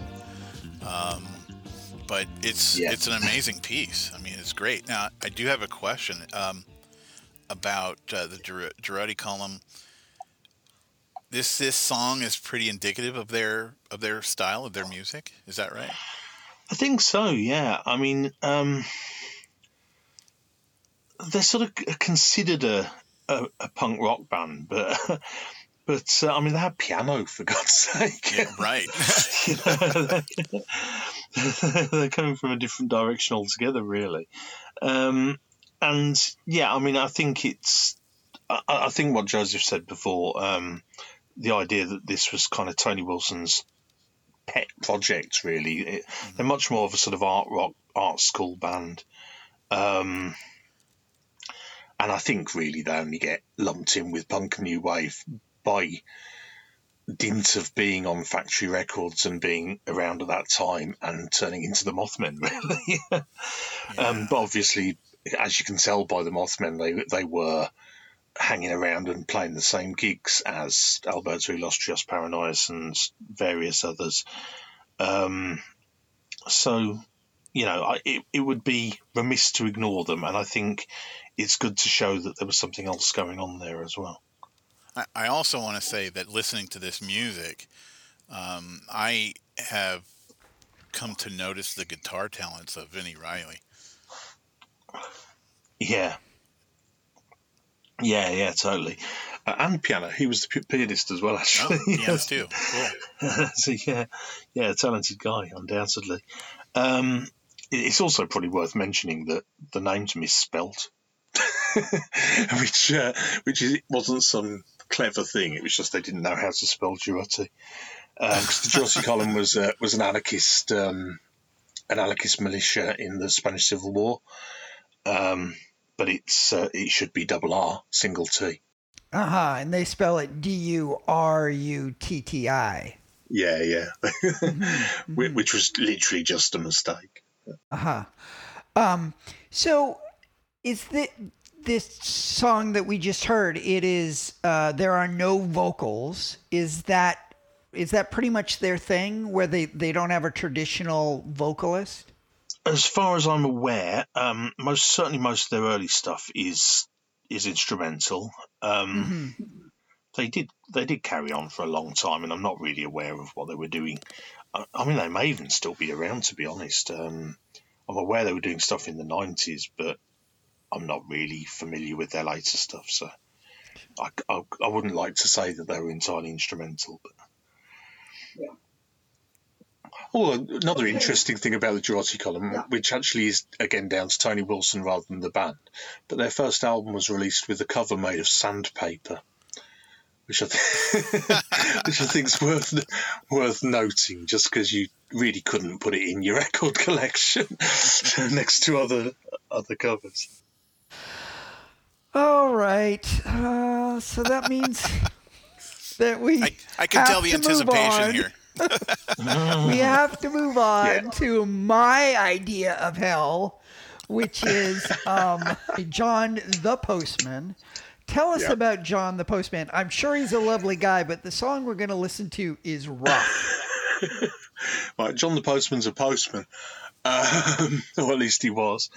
um, but it's Yeah. it's an amazing piece. I mean, it's great. Now I do have a question um, about uh, the Durutti column. This this song is pretty indicative of their of their style of their music. Is that right? I think so. Yeah. I mean, um, they're sort of considered a, a, a punk rock band, but but uh, I mean, they had piano for God's sake. Yeah, right. You know, they're coming from a different direction altogether, really. Um, and yeah, I mean, I think it's. I, I think what Joseph said before. Um, the idea that this was kind of Tony Wilson's pet project. Really, it, they're much more of a sort of art rock, art school band. Um, and I think really they only get lumped in with punk and new wave by dint of being on factory records and being around at that time and turning into the Mothmen, really. um, but obviously, as you can tell by the Mothmen, they they were hanging around and playing the same gigs as Alberto y Lost Trios Paranoias and various others. Um, so, you know, I, it, it would be remiss to ignore them, and I think it's good to show that there was something else going on there as well. I, I also want to say that listening to this music, um, I have come to notice the guitar talents of Vini Reilly. Yeah. Yeah, yeah, totally. Uh, and piano. He was the pianist as well, actually. Oh, pianist too. Cool. so yeah, yeah, talented guy, undoubtedly. Um, it's also probably worth mentioning that the name's misspelt, which uh, which is, wasn't some clever thing. It was just they didn't know how to spell Durruti. Because the Durruti column was uh, was an anarchist um, an anarchist militia in the Spanish Civil War, um, but it's uh, it should be double R single T. Uh huh. And they spell it D U R U T T I. Yeah, yeah, Whi- which was literally just a mistake. Uh huh. Um. So, is the this song that we just heard? It is. Uh, there are no vocals. Is that is that pretty much their thing, where they they don't have a traditional vocalist? As far as I'm aware, um, most certainly most of their early stuff is is instrumental. Um, They did they did carry on for a long time, and I'm not really aware of what they were doing. I, I mean, they may even still be around, to be honest. Um, I'm aware they were doing stuff in the '90s, but I'm not really familiar with their later stuff, so I, I, I wouldn't like to say that they were entirely instrumental. But Oh, another interesting thing about the Durutti column, which actually is again down to Tony Wilson rather than the band, but their first album was released with a cover made of sandpaper, which I, th- which I think is worth worth noting, just because you really couldn't put it in your record collection next to other other covers. All right. Uh, so that means that we. I, I can have tell the anticipation on. here. we have to move on to my idea of hell, which is um, John the Postman. Tell us Yeah. about John the Postman. I'm sure he's a lovely guy, but the song we're going to listen to is rough. Right, John the Postman's a postman, um, or at least he was.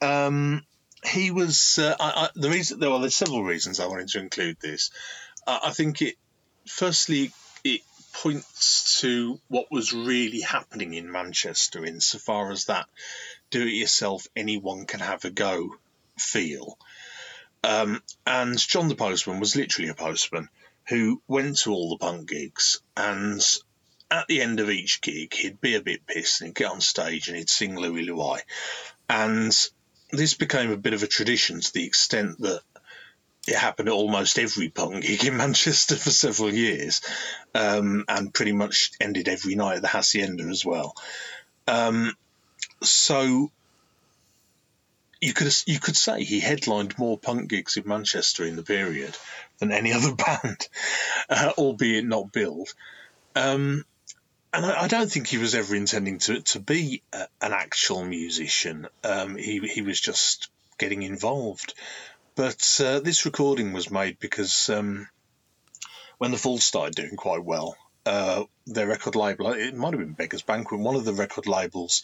Um, he was uh, I, I, the reason. Well, there's several reasons I wanted to include this. Uh, I think it, firstly, it points to what was really happening in Manchester, insofar as that do-it-yourself, anyone can have a go feel. Um, and John the Postman was literally a postman who went to all the punk gigs and at the end of each gig, he'd be a bit pissed and he'd get on stage and he'd sing Louie Louie. And this became a bit of a tradition to the extent that it happened at almost every punk gig in Manchester for several years um, and pretty much ended every night at the Hacienda as well. Um, so you could you could say he headlined more punk gigs in Manchester in the period than any other band, uh, albeit not billed. Um, and I, I don't think he was ever intending to to be a, an actual musician. Um, he he was just getting involved. But uh, this recording was made because um, when the Falls started doing quite well, uh, their record label, it might have been Beggars Banquet, one of the record labels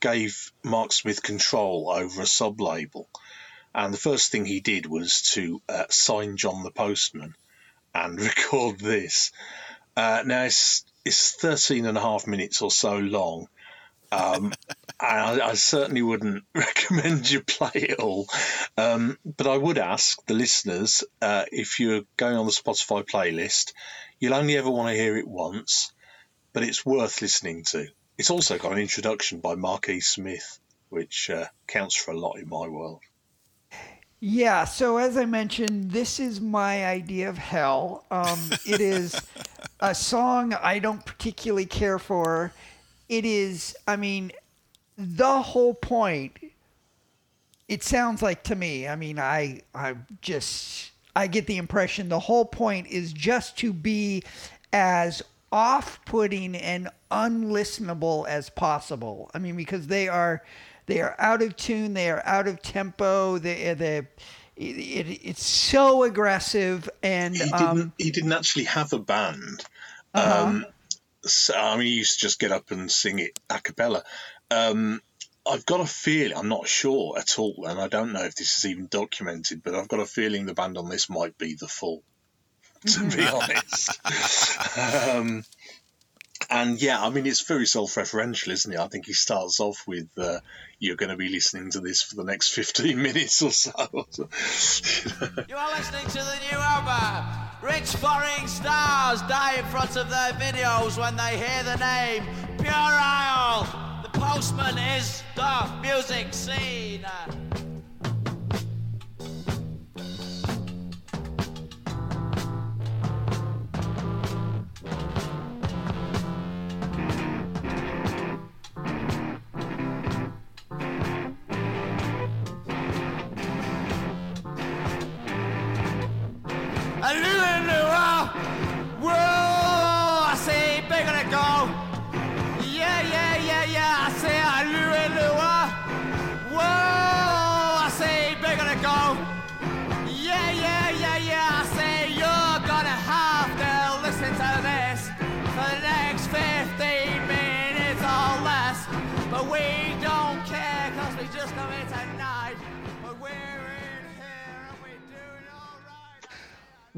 gave Mark Smith control over a sub label. And the first thing he did was to uh, sign John the Postman and record this. Uh, now, it's, it's 13 and a half minutes or so long. Um, I, I certainly wouldn't recommend you play it all. Um, but I would ask the listeners uh, if you're going on the Spotify playlist, you'll only ever want to hear it once, but it's worth listening to. It's also got an introduction by E. Smith, which uh, counts for a lot in my world. Yeah, so as I mentioned, this is my idea of hell. Um, it is a song I don't particularly care for. It is, I mean, the whole point. It sounds like to me. I mean, I, I just, I get the impression the whole point is just to be as off-putting and unlistenable as possible. I mean, because they are they are out of tune. They are out of tempo. They, they it, it, it's so aggressive and He um, didn't. He didn't actually have a band. Uh-huh. Um, so, I mean, he used to just get up and sing it a cappella. Um, I've got a feeling. I'm not sure at all, and I don't know if this is even documented. But I've got a feeling the band on this might be the Fall. To be honest. um, and yeah, I mean, it's very self-referential, isn't it? I think he starts off with, uh, "You're going to be listening to this for the next 15 minutes or so." You are listening to the new album. Rich foreign stars die in front of their videos when they hear the name Puerile. The postman is the music scene.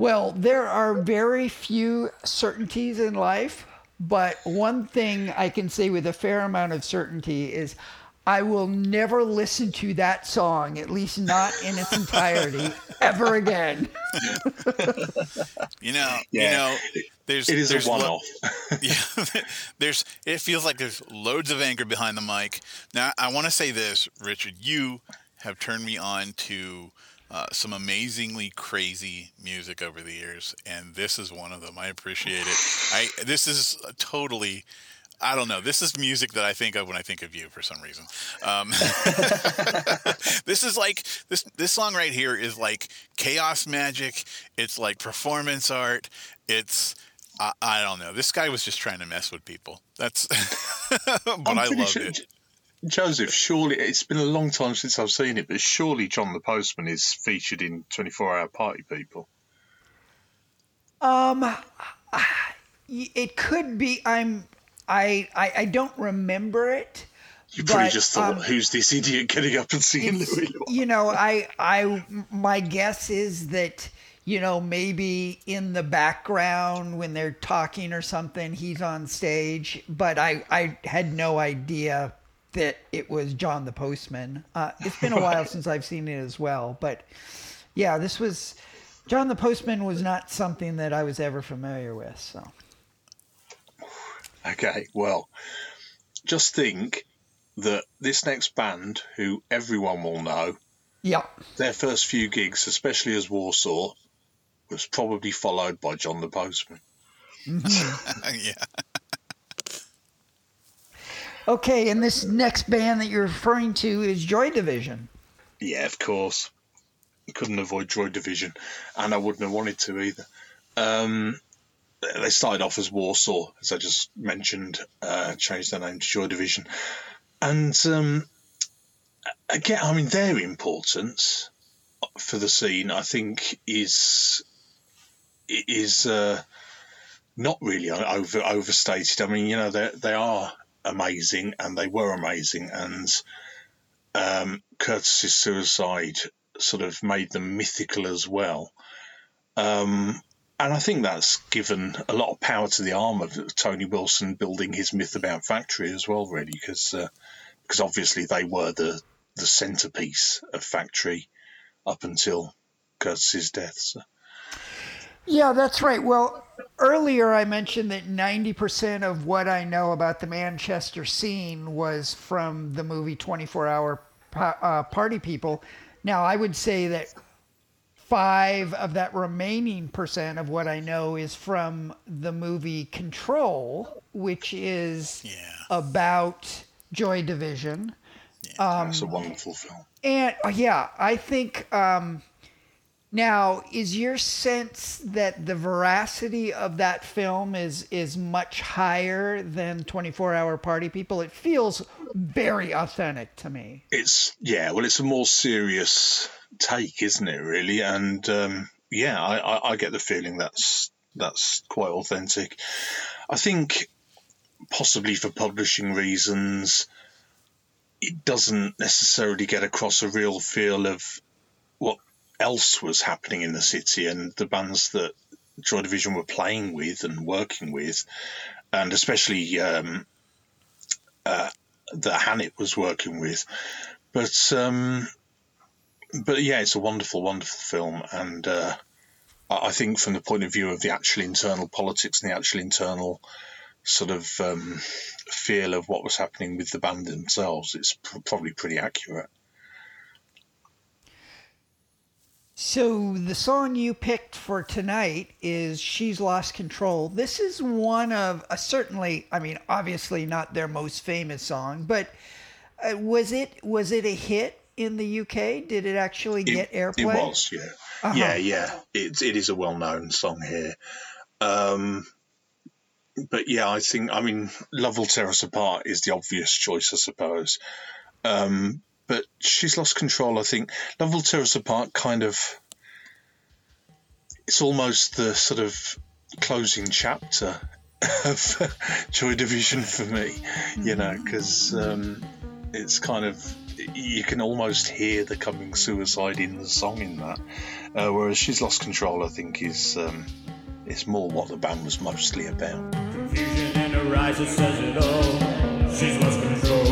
Well, there are very few certainties in life, but one thing I can say with a fair amount of certainty is I will never listen to that song, at least not in its entirety, ever again. You know, Yeah. you know, there's It is there's lo- one-off. yeah, there's. It feels like there's loads of anger behind the mic. Now, I want to say this, Richard. You have turned me on to uh, some amazingly crazy music over the years, and this is one of them. I appreciate it. I this is totally. I don't know. This is music that I think of when I think of you for some reason. Um, this is like this. This song right here is like chaos magic. It's like performance art. It's I, I don't know. This guy was just trying to mess with people. That's but I'm I loved sure, it. Joseph, surely it's been a long time since I've seen it, but surely John the Postman is featured in 24 Hour Party People. Um, it could be. I'm. I. I, I don't remember it. You probably but, just thought, um, who's this idiot getting up and singing Louis you know, I, I, my guess is that, you know, maybe in the background when they're talking or something, he's on stage. But I, I had no idea that it was John the Postman. Uh, it's been a while since I've seen it as well. But yeah, this was John the Postman was not something that I was ever familiar with. So Okay, well, just think that this next band, who everyone will know, yeah, their first few gigs, especially as Warsaw, was probably followed by John the Postman. yeah. Okay. And this next band that you're referring to is Joy Division. Yeah, of course. You couldn't avoid Joy Division, and I wouldn't have wanted to either. Um, they started off as Warsaw, as I just mentioned, uh, changed their name to Joy Division. And um, again, I mean, their importance for the scene, I think, is is uh, not really over overstated. I mean, you know, they they are amazing, and they were amazing, and um, Curtis's suicide sort of made them mythical as well. Um, and I think that's given a lot of power to the arm of Tony Wilson building his myth about Factory as well, really, because uh, because obviously they were the the centerpiece of Factory up until Curtis's death. So. Yeah, that's right. Well, earlier I mentioned that 90% of what I know about the Manchester scene was from the movie 24 Hour uh, Party People. Now, I would say that five of that remaining percent of what I know is from the movie Control, which is about Joy Division. Um, That's a wonderful film. and uh, yeah, I think um, now is your sense that the veracity of that film is is much higher than 24 Hour Party People. It feels very authentic to me. It's yeah, well, it's a more serious take, isn't it? Really, and um, yeah, I, I, I get the feeling that's that's quite authentic. I think possibly for publishing reasons, it doesn't necessarily get across a real feel of else was happening in the city and the bands that Joy Division were playing with and working with, and especially um, uh, that Hannett was working with. But um, but yeah, it's a wonderful, wonderful film, and uh, I think from the point of view of the actual internal politics and the actual internal sort of um, feel of what was happening with the band themselves, it's pr- probably pretty accurate. So the song you picked for tonight is "She's Lost Control." This is one of uh, certainly, I mean, obviously not their most famous song, but uh, was it was it a hit in the UK? Did it actually get airplay? It was, yeah, Uh-huh. yeah, yeah. It it is a well known song here, um, but yeah, I think I mean "Love Will Tear Us Apart" is the obvious choice, I suppose. Um, but she's lost control. I think "Love Will Tear Us Apart" kind of it's almost the sort of closing chapter of Joy Division for me, you know, because um, it's kind of you can almost hear the coming suicide in the song in that. Uh, whereas she's lost control, I think, is um, more what the band was mostly about. Confusion eyes, it says it all. She's lost control.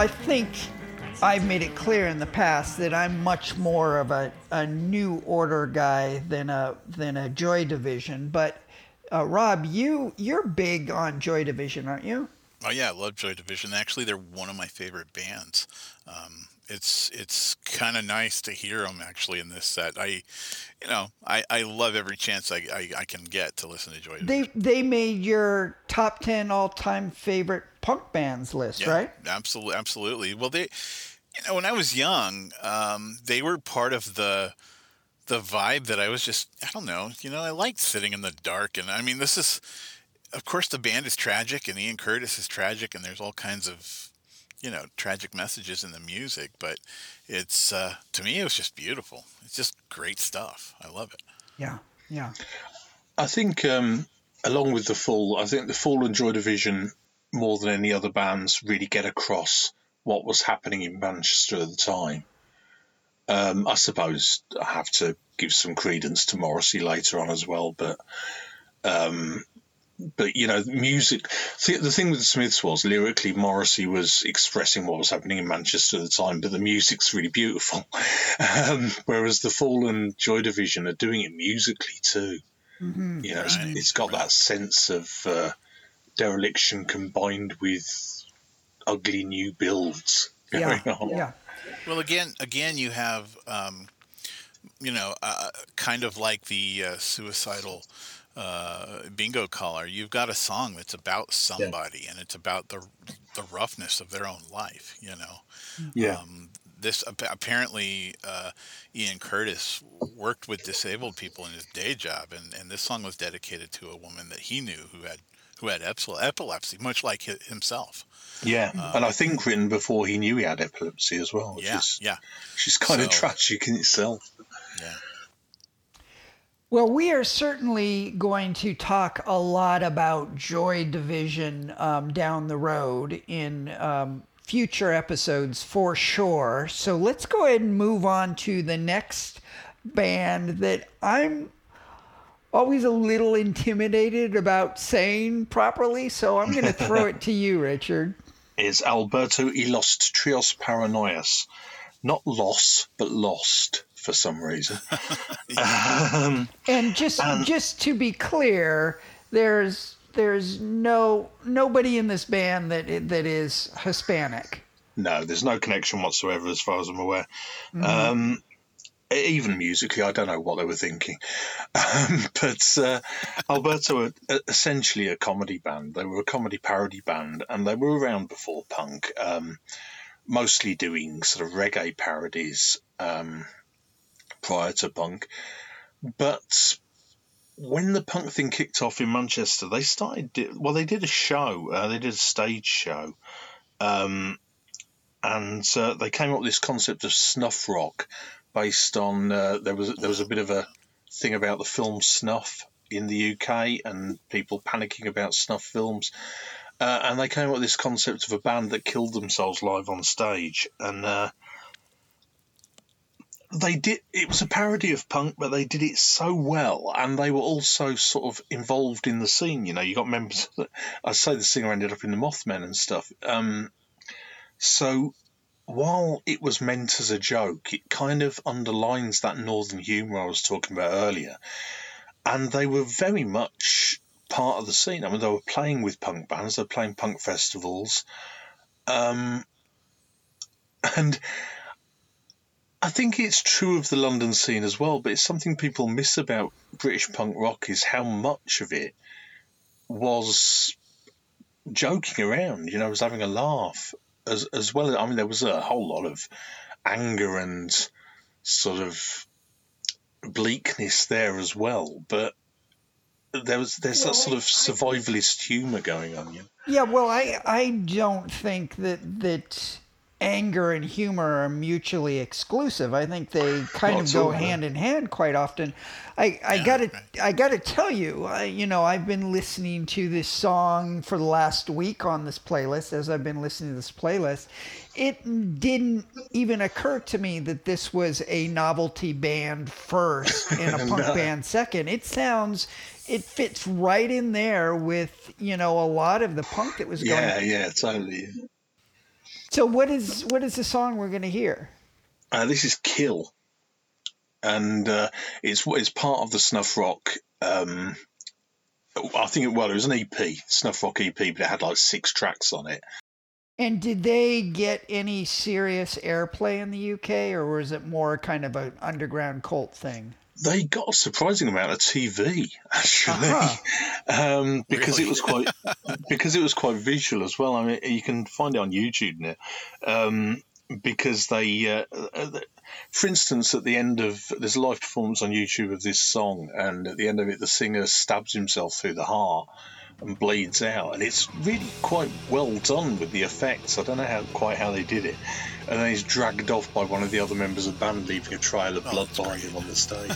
I think I've made it clear in the past that I'm much more of a, a new order guy than a than a Joy Division. But uh, Rob, you you're big on Joy Division, aren't you? Oh yeah, I love Joy Division. Actually, they're one of my favorite bands. Um, it's it's kind of nice to hear them actually in this set. I, you know, I, I love every chance I, I, I can get to listen to Joy Division. They they made your top ten all time favorite punk bands list, Yeah, right? Absolutely, absolutely. Well, they, you know, when I was young, um, they were part of the the vibe that I was just, I don't know, you know, I liked sitting in the dark, and I mean, this is, of course, the band is tragic, and Ian Curtis is tragic, and there's all kinds of, you know, tragic messages in the music, but it's uh, to me, it was just beautiful. It's just great stuff. I love it. Yeah, yeah. I think, um, along with the Fall, I think the Fall and Joy Division, more than any other bands, really get across what was happening in Manchester at the time. Um, I suppose I have to give some credence to Morrissey later on as well, but um, but you know, music. The, the thing with the Smiths was lyrically, Morrissey was expressing what was happening in Manchester at the time, but the music's really beautiful. Um, whereas the Fall and Joy Division are doing it musically too. Mhm. You know, it's, it's got that sense of uh, dereliction combined with ugly new builds going Yeah, on. yeah. Well, again, again, you have, um, you know, uh, kind of like the uh, suicidal uh, bingo caller. You've got a song that's about somebody, and it's about the the roughness of their own life. You know. Yeah. Um, this apparently uh, Ian Curtis worked with disabled people in his day job, and, and this song was dedicated to a woman that he knew who had who had epilepsy, much like himself. Yeah, Um, and I think written before he knew he had epilepsy as well. Which Yeah, is, yeah. Which is kind of tragic in itself. Yeah. Well, we are certainly going to talk a lot about Joy Division um, down the road in um, future episodes for sure. So let's go ahead and move on to the next band that I'm always a little intimidated about saying properly. So I'm going to throw it to you, Richard. Is Alberto y Lost Trios Paranoias. Not loss, but lost for some reason. um, And just just to be clear, there's there's no nobody in this band that that is Hispanic. no, there's no connection whatsoever as far as I'm aware. Mhm. Um, even musically, I don't know what they were thinking. Um, but uh, Alberto are uh, essentially a comedy band. They were a comedy parody band, and they were around before punk, um, mostly doing sort of reggae parodies um, prior to punk. But when the punk thing kicked off in Manchester, they started. Well, they did a show. Uh, they did a stage show, um, and uh, they came up with this concept of snuff rock, based on uh, there was there was a bit of a thing about the film Snuff in the UK and people panicking about snuff films. Uh, and they came up with this concept of a band that killed themselves live on stage, and uh, they did. It was a parody of punk, but they did it so well, and they were also sort of involved in the scene. You know, you got members. I say the singer ended up in the Mothmen and stuff. Um, so while it was meant as a joke, it kind of underlines that northern humour I was talking about earlier. And they were very much part of the scene. I mean, they were playing with punk bands, they were playing punk festivals. Um, and I think it's true of the London scene as well, but it's something people miss about British punk rock is how much of it was joking around, you know, was having a laugh as as well as I mean there was a whole lot of anger and sort of bleakness there as well, but there was there's that sort of survivalist humour going on, know. Yeah, well, I I don't think that that anger and humor are mutually exclusive. I think they kind Not of go hand in hand quite often. I I gotta I gotta tell you, I, you know, I've been listening to this song for the last week on this playlist. As I've been listening to this playlist, it didn't even occur to me that this was a novelty band first and a punk No. band second. It sounds. It fits right in there with you know a lot of the punk that was going. Yeah, yeah, totally. So what is what is the song we're going to hear? Uh, this is Kill, and uh, it's it's part of the Snuff Rock. Um, I think it well, it was an EP, Snuff Rock EP, but it had like six tracks on it. And did they get any serious airplay in the UK, or was it more kind of an underground cult thing? They got a surprising amount of TV actually, Uh-huh. um, because it was quite because it was quite visual as well. I mean, you can find it on YouTube now. Um, because they, uh, uh, for instance, at the end of there's a live performance on YouTube of this song, and at the end of it, the singer stabs himself through the heart and bleeds out, and it's really quite well done with the effects. I don't know how quite how they did it, and then he's dragged off by one of the other members of the band, leaving a trail of blood behind him on the stage.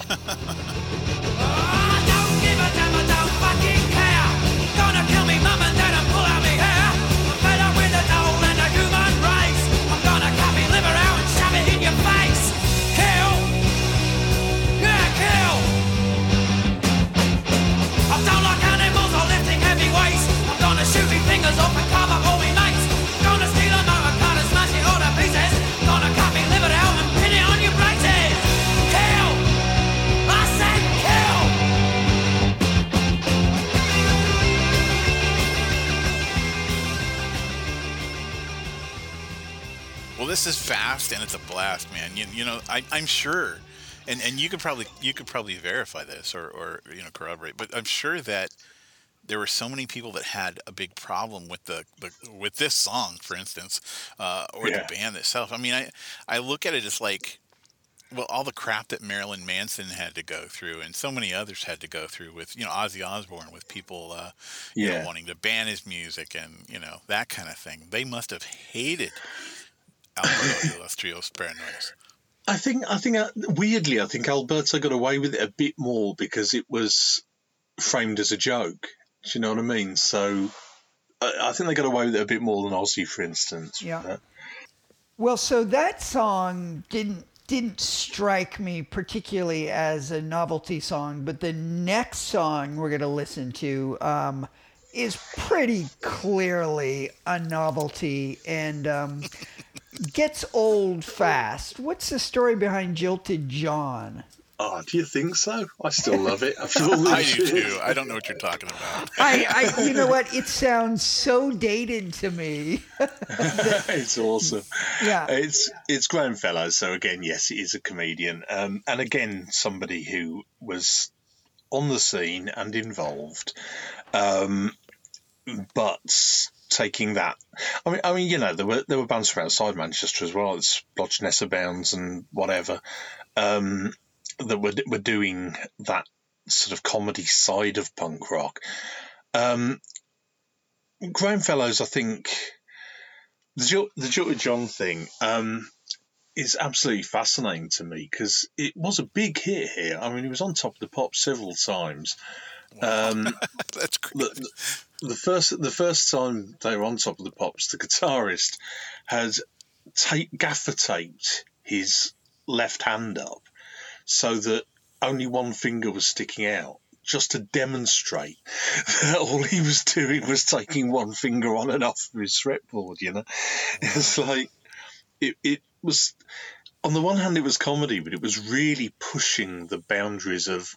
this is fast and it's a blast, man. You, you know, I, I'm sure, and, and you could probably you could probably verify this or, or you know corroborate, but I'm sure that there were so many people that had a big problem with the, the with this song, for instance, uh, or Yeah. the band itself. I mean, I I look at it as like, well, all the crap that Marilyn Manson had to go through, and so many others had to go through with you know Ozzy Osbourne, with people uh, you know, Yeah. wanting to ban his music and you know that kind of thing. They must have hated Alberto y Lost Trios Paranoias. I think I think uh, weirdly, I think Alberto got away with it a bit more because it was framed as a joke. Do you know what I mean? So I, I think they got away with it a bit more than Ozzy, for instance. Yeah. Well, so that song didn't didn't strike me particularly as a novelty song, but the next song we're going to listen to um, is pretty clearly a novelty and um, gets old fast. What's the story behind Jilted John? Oh, do you think so? I still love it. After all I these do years. too. I don't know what you're talking about. I, I, you know what? It sounds so dated to me. it's awesome. Yeah. It's it's Graham Fellows. So again, yes, it is a comedian, um, and again, somebody who was on the scene and involved, um, but taking that. I mean, I mean, you know, there were there were bands from outside Manchester as well. It's Bloch Nessa Bounds and whatever um, that were were doing that sort of comedy side of punk rock. Um, Graham Fellows, I think the Jo- the Jilted John thing um, is absolutely fascinating to me because it was a big hit here. I mean, it was on top of the pop several times. Um, That's great. the, the first the first time they were on top of the pops, the guitarist had tape, gaffer taped his left hand up so that only one finger was sticking out. Just to demonstrate that all he was doing was taking one finger on and off of his fretboard, you know. It's like it, it was on the one hand it was comedy, but it was really pushing the boundaries of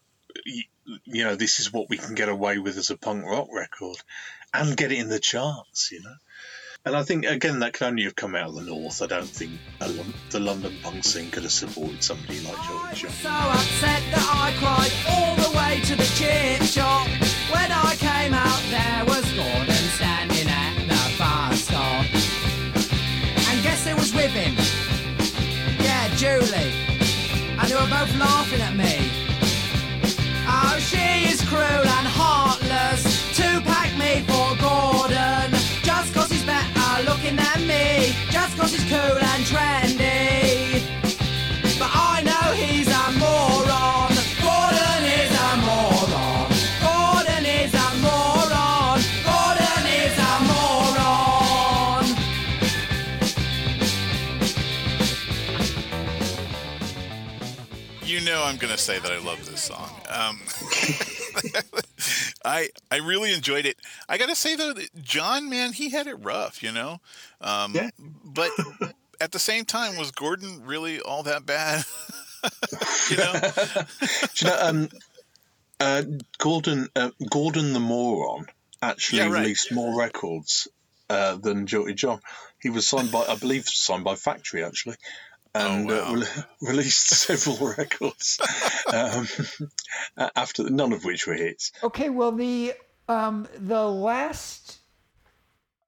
you know, this is what we can get away with as a punk rock record and get it in the charts, you know. And I think, again, that can only have come out of the North. I don't think a Lon- the London punk scene could have supported somebody like Jilted John. So upset that I cried all the way to the chip shop. When I came out, there was Gordon standing at the bar stop. And guess who was with him? Yeah, Julie. And they were both laughing at Just cause he's cool and trendy. But I know he's a moron. Gordon is a moron. Gordon is a moron. Gordon is a moron. You know I'm going to say that I love this song. Um, I I really enjoyed it. I got to say though, that John, man, he had it rough, you know. Um, Yeah. But at the same time, was Gordon really all that bad? you know. You know, um, uh, Gordon, uh, Gordon the Moron actually Yeah, right. released more records uh, than Jilted John. He was signed by, I believe, signed by Factory actually, and Oh, wow. uh, re- released several records um, after none of which were hits. Okay, well the um, the last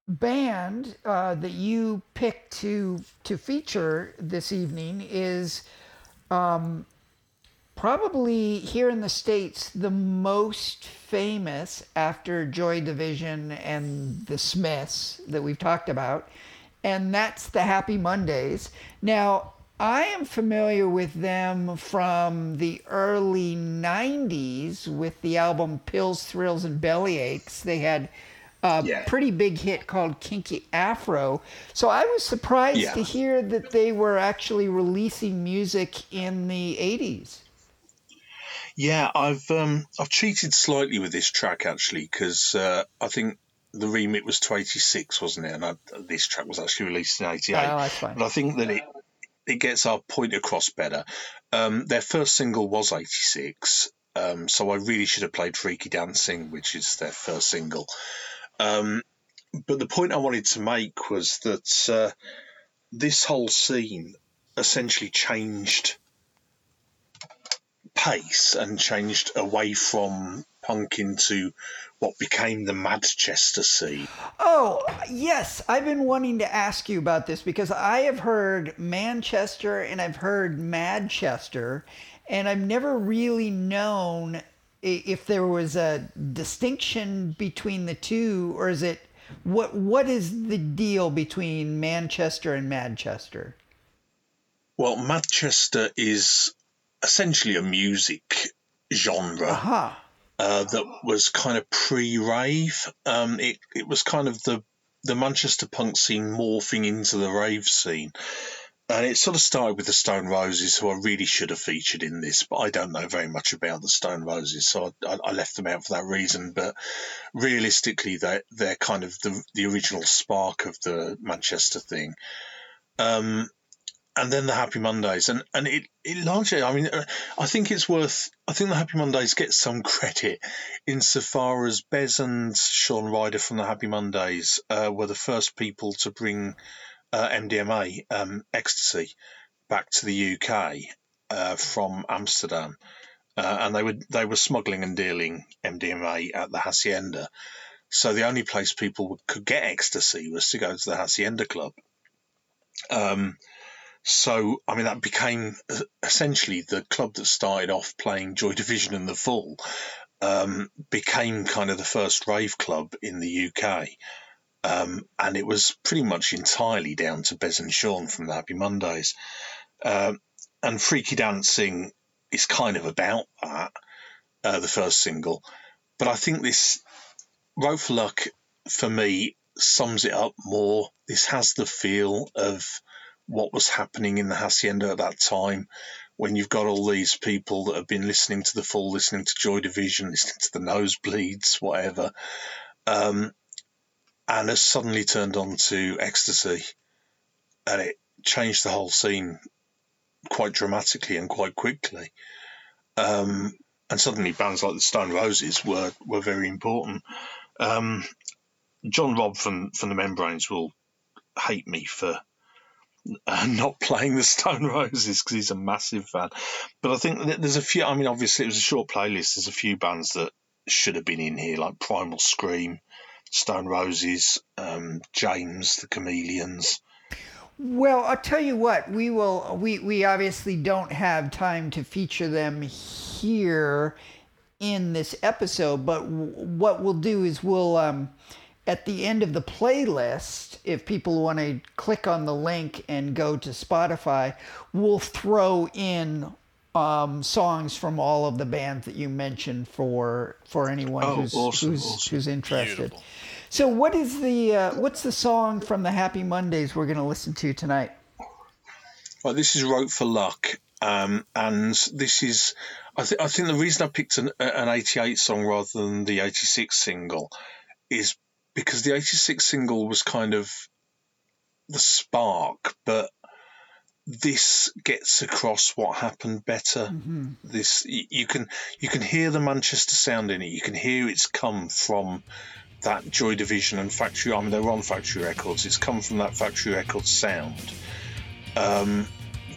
band uh, that you picked to to feature this evening is um, probably here in the states the most famous after Joy Division and the Smiths that we've talked about, and that's the Happy Mondays. Now. I am familiar with them from the early 90s with the album Pills, Thrills, and Bellyaches. They had a Yeah. pretty big hit called Kinky Afro. So I was surprised Yeah. to hear that they were actually releasing music in the 80s. Yeah, I've um, I've cheated slightly with this track actually because uh, I think the remit was to eighty six, wasn't it? And I, this track was actually released in eighty eight. Oh, that's fine. But I think that it it gets our point across better. Um, their first single was eighty six, um, so I really should have played Freaky Dancing, which is their first single. Um, but the point I wanted to make was that uh, this whole scene essentially changed pace and changed away from punk into what became the Manchester scene. Oh, yes. I've been wanting to ask you about this because I have heard Manchester and I've heard Madchester, and I've never really known if there was a distinction between the two, or is it what what is the deal between Manchester and Madchester? Well, Manchester is essentially a music genre Aha. Uh, that was kind of pre-rave. Um, it it was kind of the the Manchester punk scene morphing into the rave scene. And it sort of started with the Stone Roses, who I really should have featured in this, but I don't know very much about the Stone Roses, so I, I left them out for that reason. But realistically, they're, they're kind of the, the original spark of the Manchester thing. Um, and then the Happy Mondays, and and it, it largely, I mean, uh, I think it's worth. I think the Happy Mondays get some credit insofar as Bez and Shaun Ryder from the Happy Mondays uh, were the first people to bring uh, MDMA, um, ecstasy, back to the UK uh, from Amsterdam, uh, and they were they were smuggling and dealing MDMA at the Hacienda. So the only place people could get ecstasy was to go to the Hacienda Club. Um, so, I mean, that became uh, essentially the club that started off playing Joy Division and the Fall, um, became kind of the first rave club in the UK. Um, and it was pretty much entirely down to Bez and Shaun from the Happy Mondays. Um, and Freaky Dancing is kind of about that, uh, the first single. But I think this Wrote for Luck, for me, sums it up more. This has the feel of what was happening in the hacienda at that time when you've got all these people that have been listening to the fall listening to joy division listening to the nosebleeds whatever um, and has suddenly turned on to ecstasy. And it changed the whole scene quite dramatically and quite quickly. Um, and suddenly bands like the stone roses were, were very important. Um, john robb from, from the membranes will hate me for not playing the Stone Roses because he's a massive fan. But I think there's a few. I mean, obviously it was a short playlist. There's a few bands that should have been in here, like Primal Scream, Stone Roses, um, James, the Chameleons. Well, I'll tell you what. We will. We we obviously don't have time to feature them here in this episode, but w- what we'll do is we'll um, at the end of the playlist, if people want to click on the link and go to Spotify, we'll throw in um, songs from all of the bands that you mentioned for for anyone Oh, who's awesome, who's, awesome. who's interested. So, what is the uh, what's the song from the Happy Mondays we're going to listen to tonight? Well, this is Wrote for Luck, um, and this is. I, th- I think the reason I picked an, an 88 song rather than the 86 single is because the 86 single was kind of the spark, but this gets across what happened better. This you can you can hear the Manchester sound in it. You can hear it's come from that Joy Division and Factory. I mean, they were on Factory Records. It's come from that Factory Records sound. Um,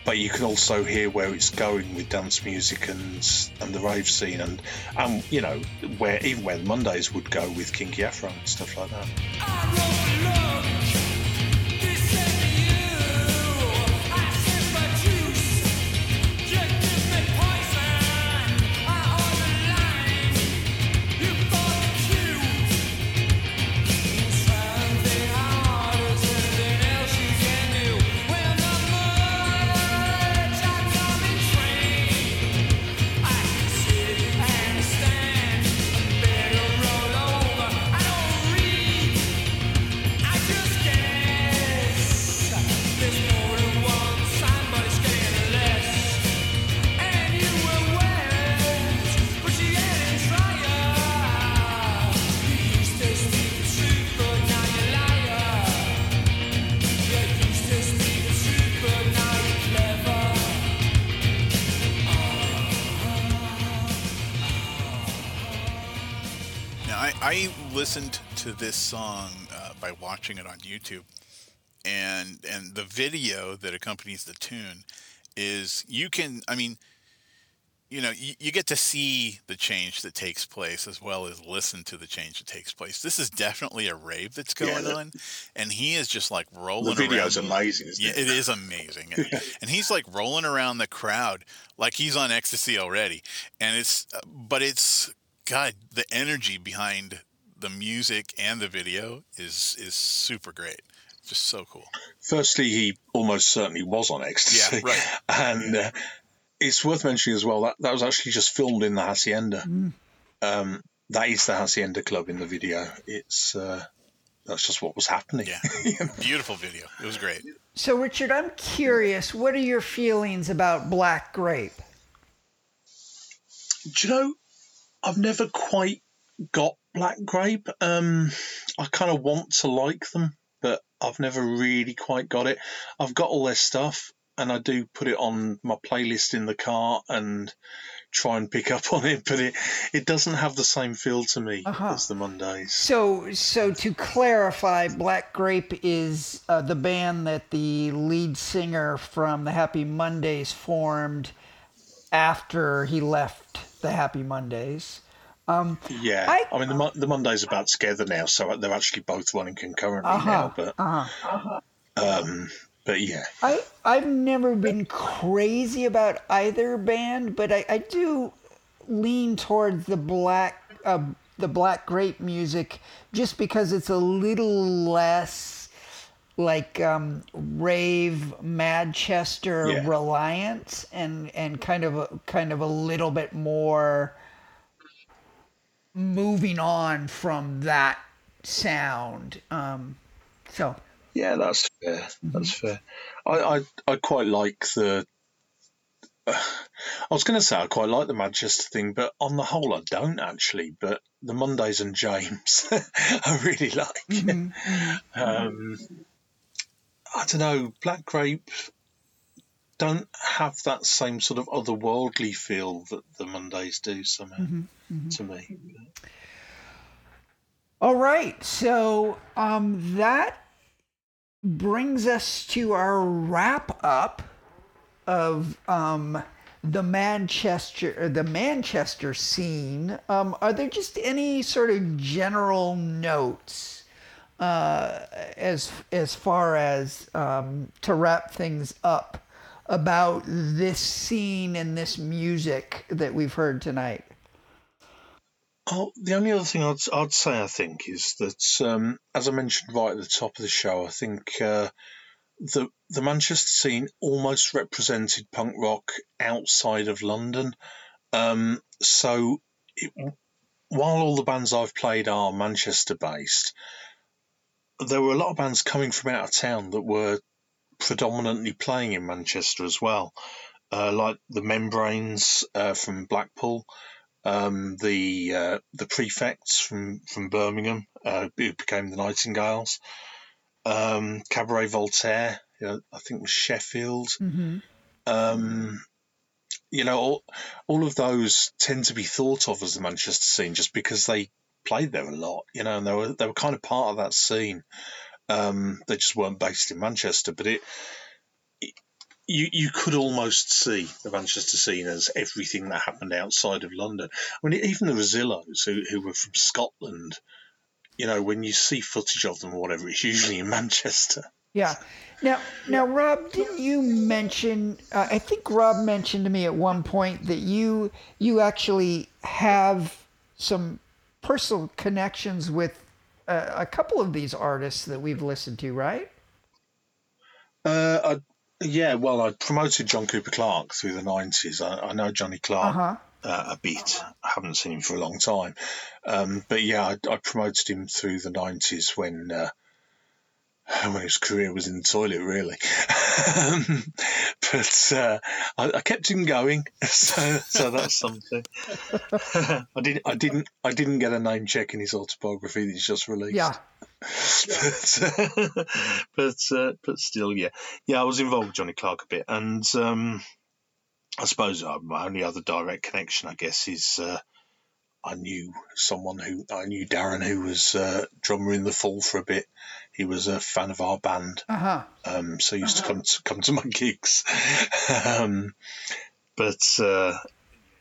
but you can also hear where it's going with dance music and and the rave scene and and you know where even where Mondays would go with Kinky Afro and stuff like that. Now, I, I listened to this song uh, by watching it on YouTube, and and the video that accompanies the tune is you can. I mean, you know, you, you get to see the change that takes place as well as listen to the change that takes place. This is definitely a rave that's Yeah, going the- on, and he is just like rolling. The video's around. amazing, yeah, it? it is amazing, and, and he's like rolling around the crowd like he's on ecstasy already, and it's uh, but it's God, the energy behind the music and the video is is super great. Just so cool. Firstly, he almost certainly was on ecstasy. Yeah, right. And uh, it's worth mentioning as well that that was actually just filmed in the Hacienda. Um, that is the Hacienda Club in the video. It's uh, that's just what was happening. Yeah. Beautiful video. It was great. So, Richard, I'm curious. What are your feelings about Black Grape? Do you know? I've never quite got Black Grape. Um, I kind of want to like them, but I've never really quite got it. I've got all their stuff, and I do put it on my playlist in the car and try and pick up on it, but it it doesn't have the same feel to me Uh-huh. as the Mondays. So, so to clarify, Black Grape is uh, the band that the lead singer from the Happy Mondays formed after he left the Happy Mondays. Um, Yeah, I, mean the the Mondays are about together now, so they're actually both running concurrently uh-huh, now. But uh-huh. um, but yeah, I I've never been crazy about either band, but I, I do lean towards the black uh, the black grape music just because it's a little less like um, rave Manchester Yeah. reliant and and kind of a, kind of a little bit more moving on from that sound. Um, so yeah, that's fair. That's fair. I, I I quite like the. I was going to say I quite like the Manchester thing, but on the whole, I don't actually. But the Mondays and James, I really like. Um, I don't know. Black Grape don't have that same sort of otherworldly feel that the Mondays do somehow to me. All right, so um, that brings us to our wrap up of um, the Manchester the Manchester scene. Um, are there just any sort of general notes uh, as as far as um, to wrap things up about this scene and this music that we've heard tonight? Oh, the only other thing I'd, I'd say, I think, is that, um, as I mentioned right at the top of the show, I think uh, the the Manchester scene almost represented punk rock outside of London. Um, so, it, while all the bands I've played are Manchester based, there were a lot of bands coming from out of town that were predominantly playing in Manchester as well, uh, like the Membranes uh, from Blackpool um, the uh, the prefects from from Birmingham, uh, who became the Nightingales, um, Cabaret Voltaire, you know, I think was Sheffield. Mm-hmm. Um, you know, all, all of those tend to be thought of as the Manchester scene just because they played there a lot, you know, and they were they were kind of part of that scene. Um, they just weren't based in Manchester, but it, it you you could almost see the Manchester scene as everything that happened outside of London. I mean, even the Rezillos, who who were from Scotland, you know, when you see footage of them or whatever, it's usually in Manchester. Yeah. Now, now, Rob, didn't you mention? Uh, I think Rob mentioned to me at one point that you you actually have some personal connections with uh, a couple of these artists that we've listened to, right? Uh, I, yeah, well, I promoted John Cooper Clarke through the nineties. I, I know Johnny Clarke Uh-huh. uh, a bit. I haven't seen him for a long time, um, but yeah, I, I promoted him through the nineties when uh, when his career was in the toilet, really. um, but uh, I, I kept him going, so so that's something. I didn't, I didn't, I didn't get a name check in his autobiography that he's just released. Yeah. but but, uh, but still, yeah, yeah. I was involved with Johnny Clarke a bit, and um, I suppose uh, my only other direct connection, I guess, is uh, I knew someone who I knew Darren, who was uh, drummer in the Fall for a bit. He was a fan of our band, Uh huh. um, so he used to come to come to my gigs. um, but uh,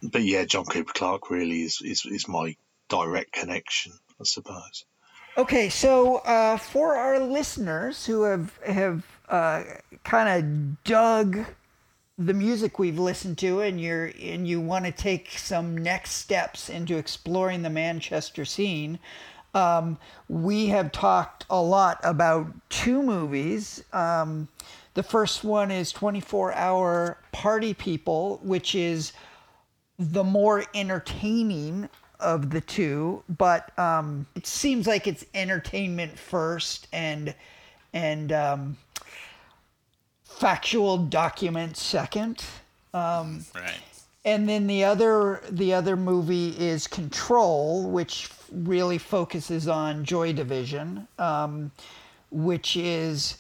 but yeah, John Cooper Clarke really is, is is my direct connection, I suppose. Okay, so uh, for our listeners who have have uh, kind of dug the music we've listened to, and you're and you want to take some next steps into exploring the Manchester scene, Um, we have talked a lot about two movies. Um, the first one is 24 Hour Party People, which is the more entertaining of the two, but um, it seems like it's entertainment first and and um, factual document second. Um, Right. and then the other the other movie is Control, which really focuses on Joy Division, um, which is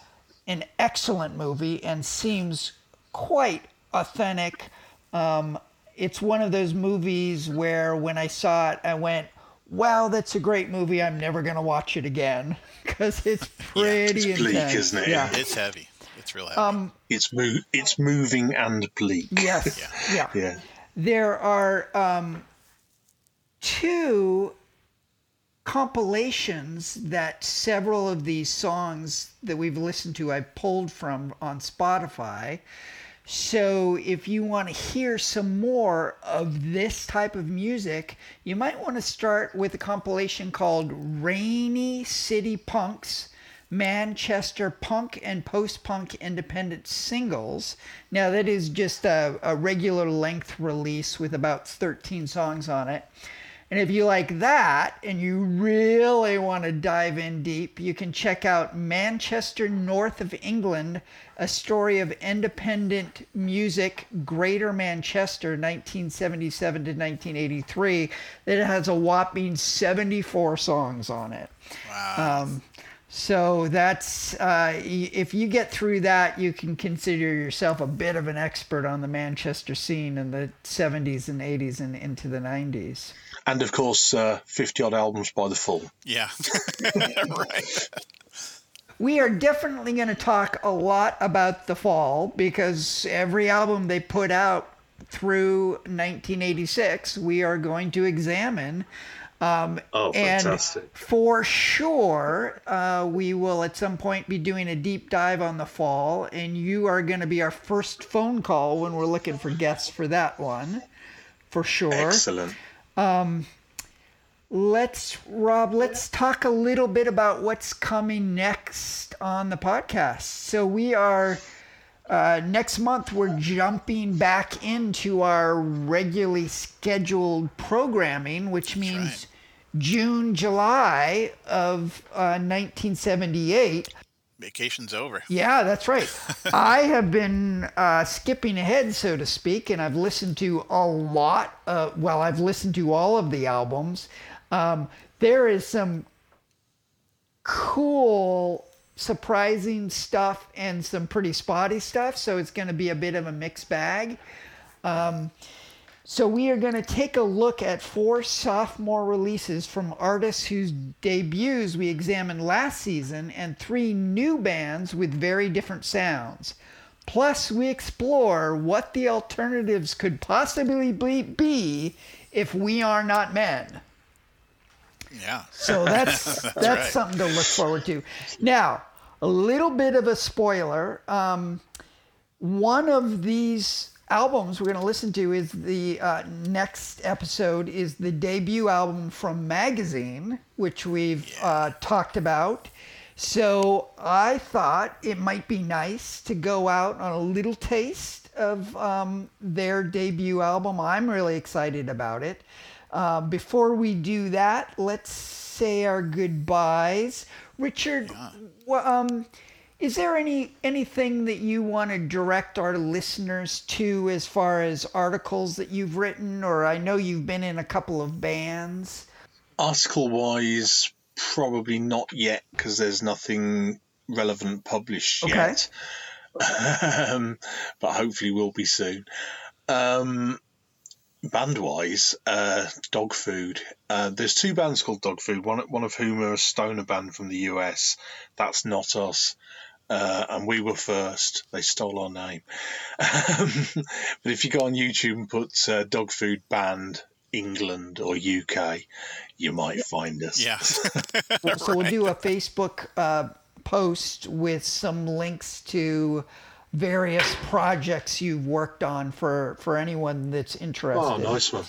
an excellent movie and seems quite authentic. Um, it's one of those movies where when I saw it, I went, "Wow, that's a great movie. I'm never gonna watch it again because it's pretty yeah, It's bleak, intense." isn't it? Yeah. It's heavy. It's real heavy. Um, It's mo- it's moving and bleak. Yes. yeah. Yeah. There are um, two compilations that several of these songs that we've listened to I pulled from on Spotify. So if you want to hear some more of this type of music, you might want to start with a compilation called Rainy City Punks. Manchester punk and post punk independent singles. Now, that is just a, a regular length release with about 13 songs on it. And if you like that and you really want to dive in deep, you can check out Manchester North of England, a story of independent music, Greater Manchester, 1977 to 1983, that has a whopping 74 songs on it. Wow. Um, so that's uh, if you get through that, you can consider yourself a bit of an expert on the Manchester scene in the 70s and 80s and into the 90s. And of course, uh, 50 odd albums by the Fall. yeah. right. We are definitely going to talk a lot about the fall because every album they put out through 1986, we are going to examine. Um, Oh, and fantastic. for sure, uh, we will at some point be doing a deep dive on the fall, and you are going to be our first phone call when we're looking for guests for that one, for sure. Excellent. Um, let's Rob, let's talk a little bit about what's coming next on the podcast. So we are uh, next month we're jumping back into our regularly scheduled programming, which means June, July of uh, 1978. Vacation's over. Yeah, that's right. I have been uh, skipping ahead, so to speak, and I've listened to a lot. Uh, well, I've listened to all of the albums. Um, there is some cool, surprising stuff and some pretty spotty stuff, so it's going to be a bit of a mixed bag. Um, so we are going to take a look at four sophomore releases from artists whose debuts we examined last season and three new bands with very different sounds. Plus, we explore what the alternatives could possibly be- if we are not men. Yeah. So that's that's, right. something to look forward to. Now, a little bit of a spoiler. Um, one of these albums we're going to listen to is the uh, next episode is the debut album from Magazine, which we've uh, talked about. So I thought it might be nice to go out on a little taste of um, their debut album. I'm really excited about it. Uh, before we do that, let's say our goodbyes. Richard, wha- um, is there any anything that you want to direct our listeners to as far as articles that you've written, or I know you've been in a couple of bands? Article wise, probably not yet because there's nothing relevant published Okay. yet. um, but hopefully will be soon. Um, band wise, uh, Dog Food. Uh, there's two bands called Dog Food. One one of whom are a stoner band from the US. That's not us. Uh, and we were first. They stole our name. Um, but if you go on YouTube and put uh, Dog Food Band England or UK, you might find us. Yeah. So we'll do a Facebook uh, post with some links to various projects you've worked on for for anyone that's interested. Oh, nice one.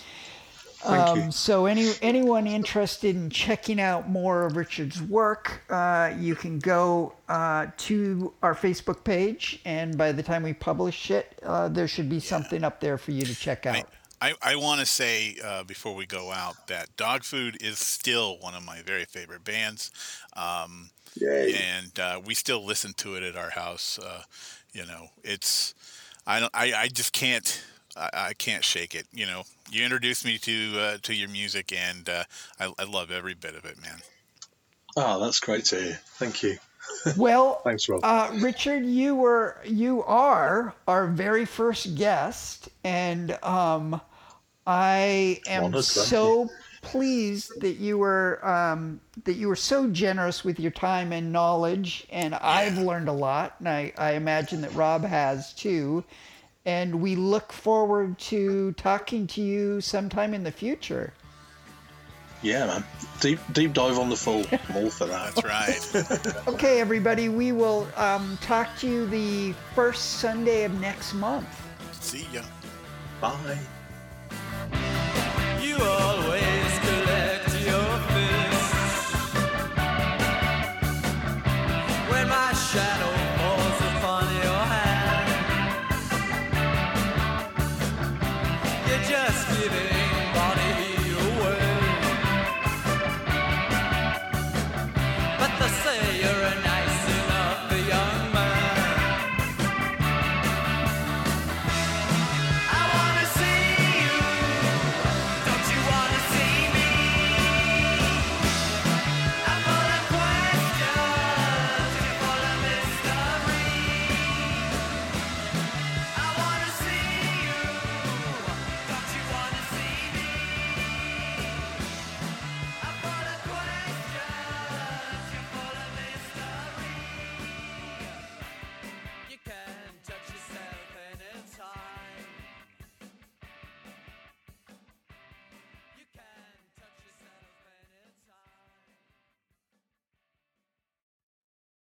Thank Um, you. so any anyone interested in checking out more of Richard's work, uh, you can go uh, to our Facebook page, and by the time we publish it, uh, there should be something up there for you to check out. I, I want to say uh, before we go out that Dog Food is still one of my very favorite bands. Um, Yay. And uh, we still listen to it at our house. Uh, you know, it's I don't I, I just can't I, I can't shake it. You know, you introduced me to uh, to your music, and uh, I, I love every bit of it, man. Oh, that's great to hear. Thank you. Well, Thanks, Rob. Uh, Richard, you were you are our very first guest, and um, I am Honored, so pleased that you were um, that you were so generous with your time and knowledge, and I've learned a lot, and I, I imagine that Rob has too. And we look forward to talking to you sometime in the future. Yeah, man. Deep deep dive on the Fall. I'm all for that. That's right. Okay, everybody, we will um, talk to you the first Sunday of next month. See ya. Bye. You always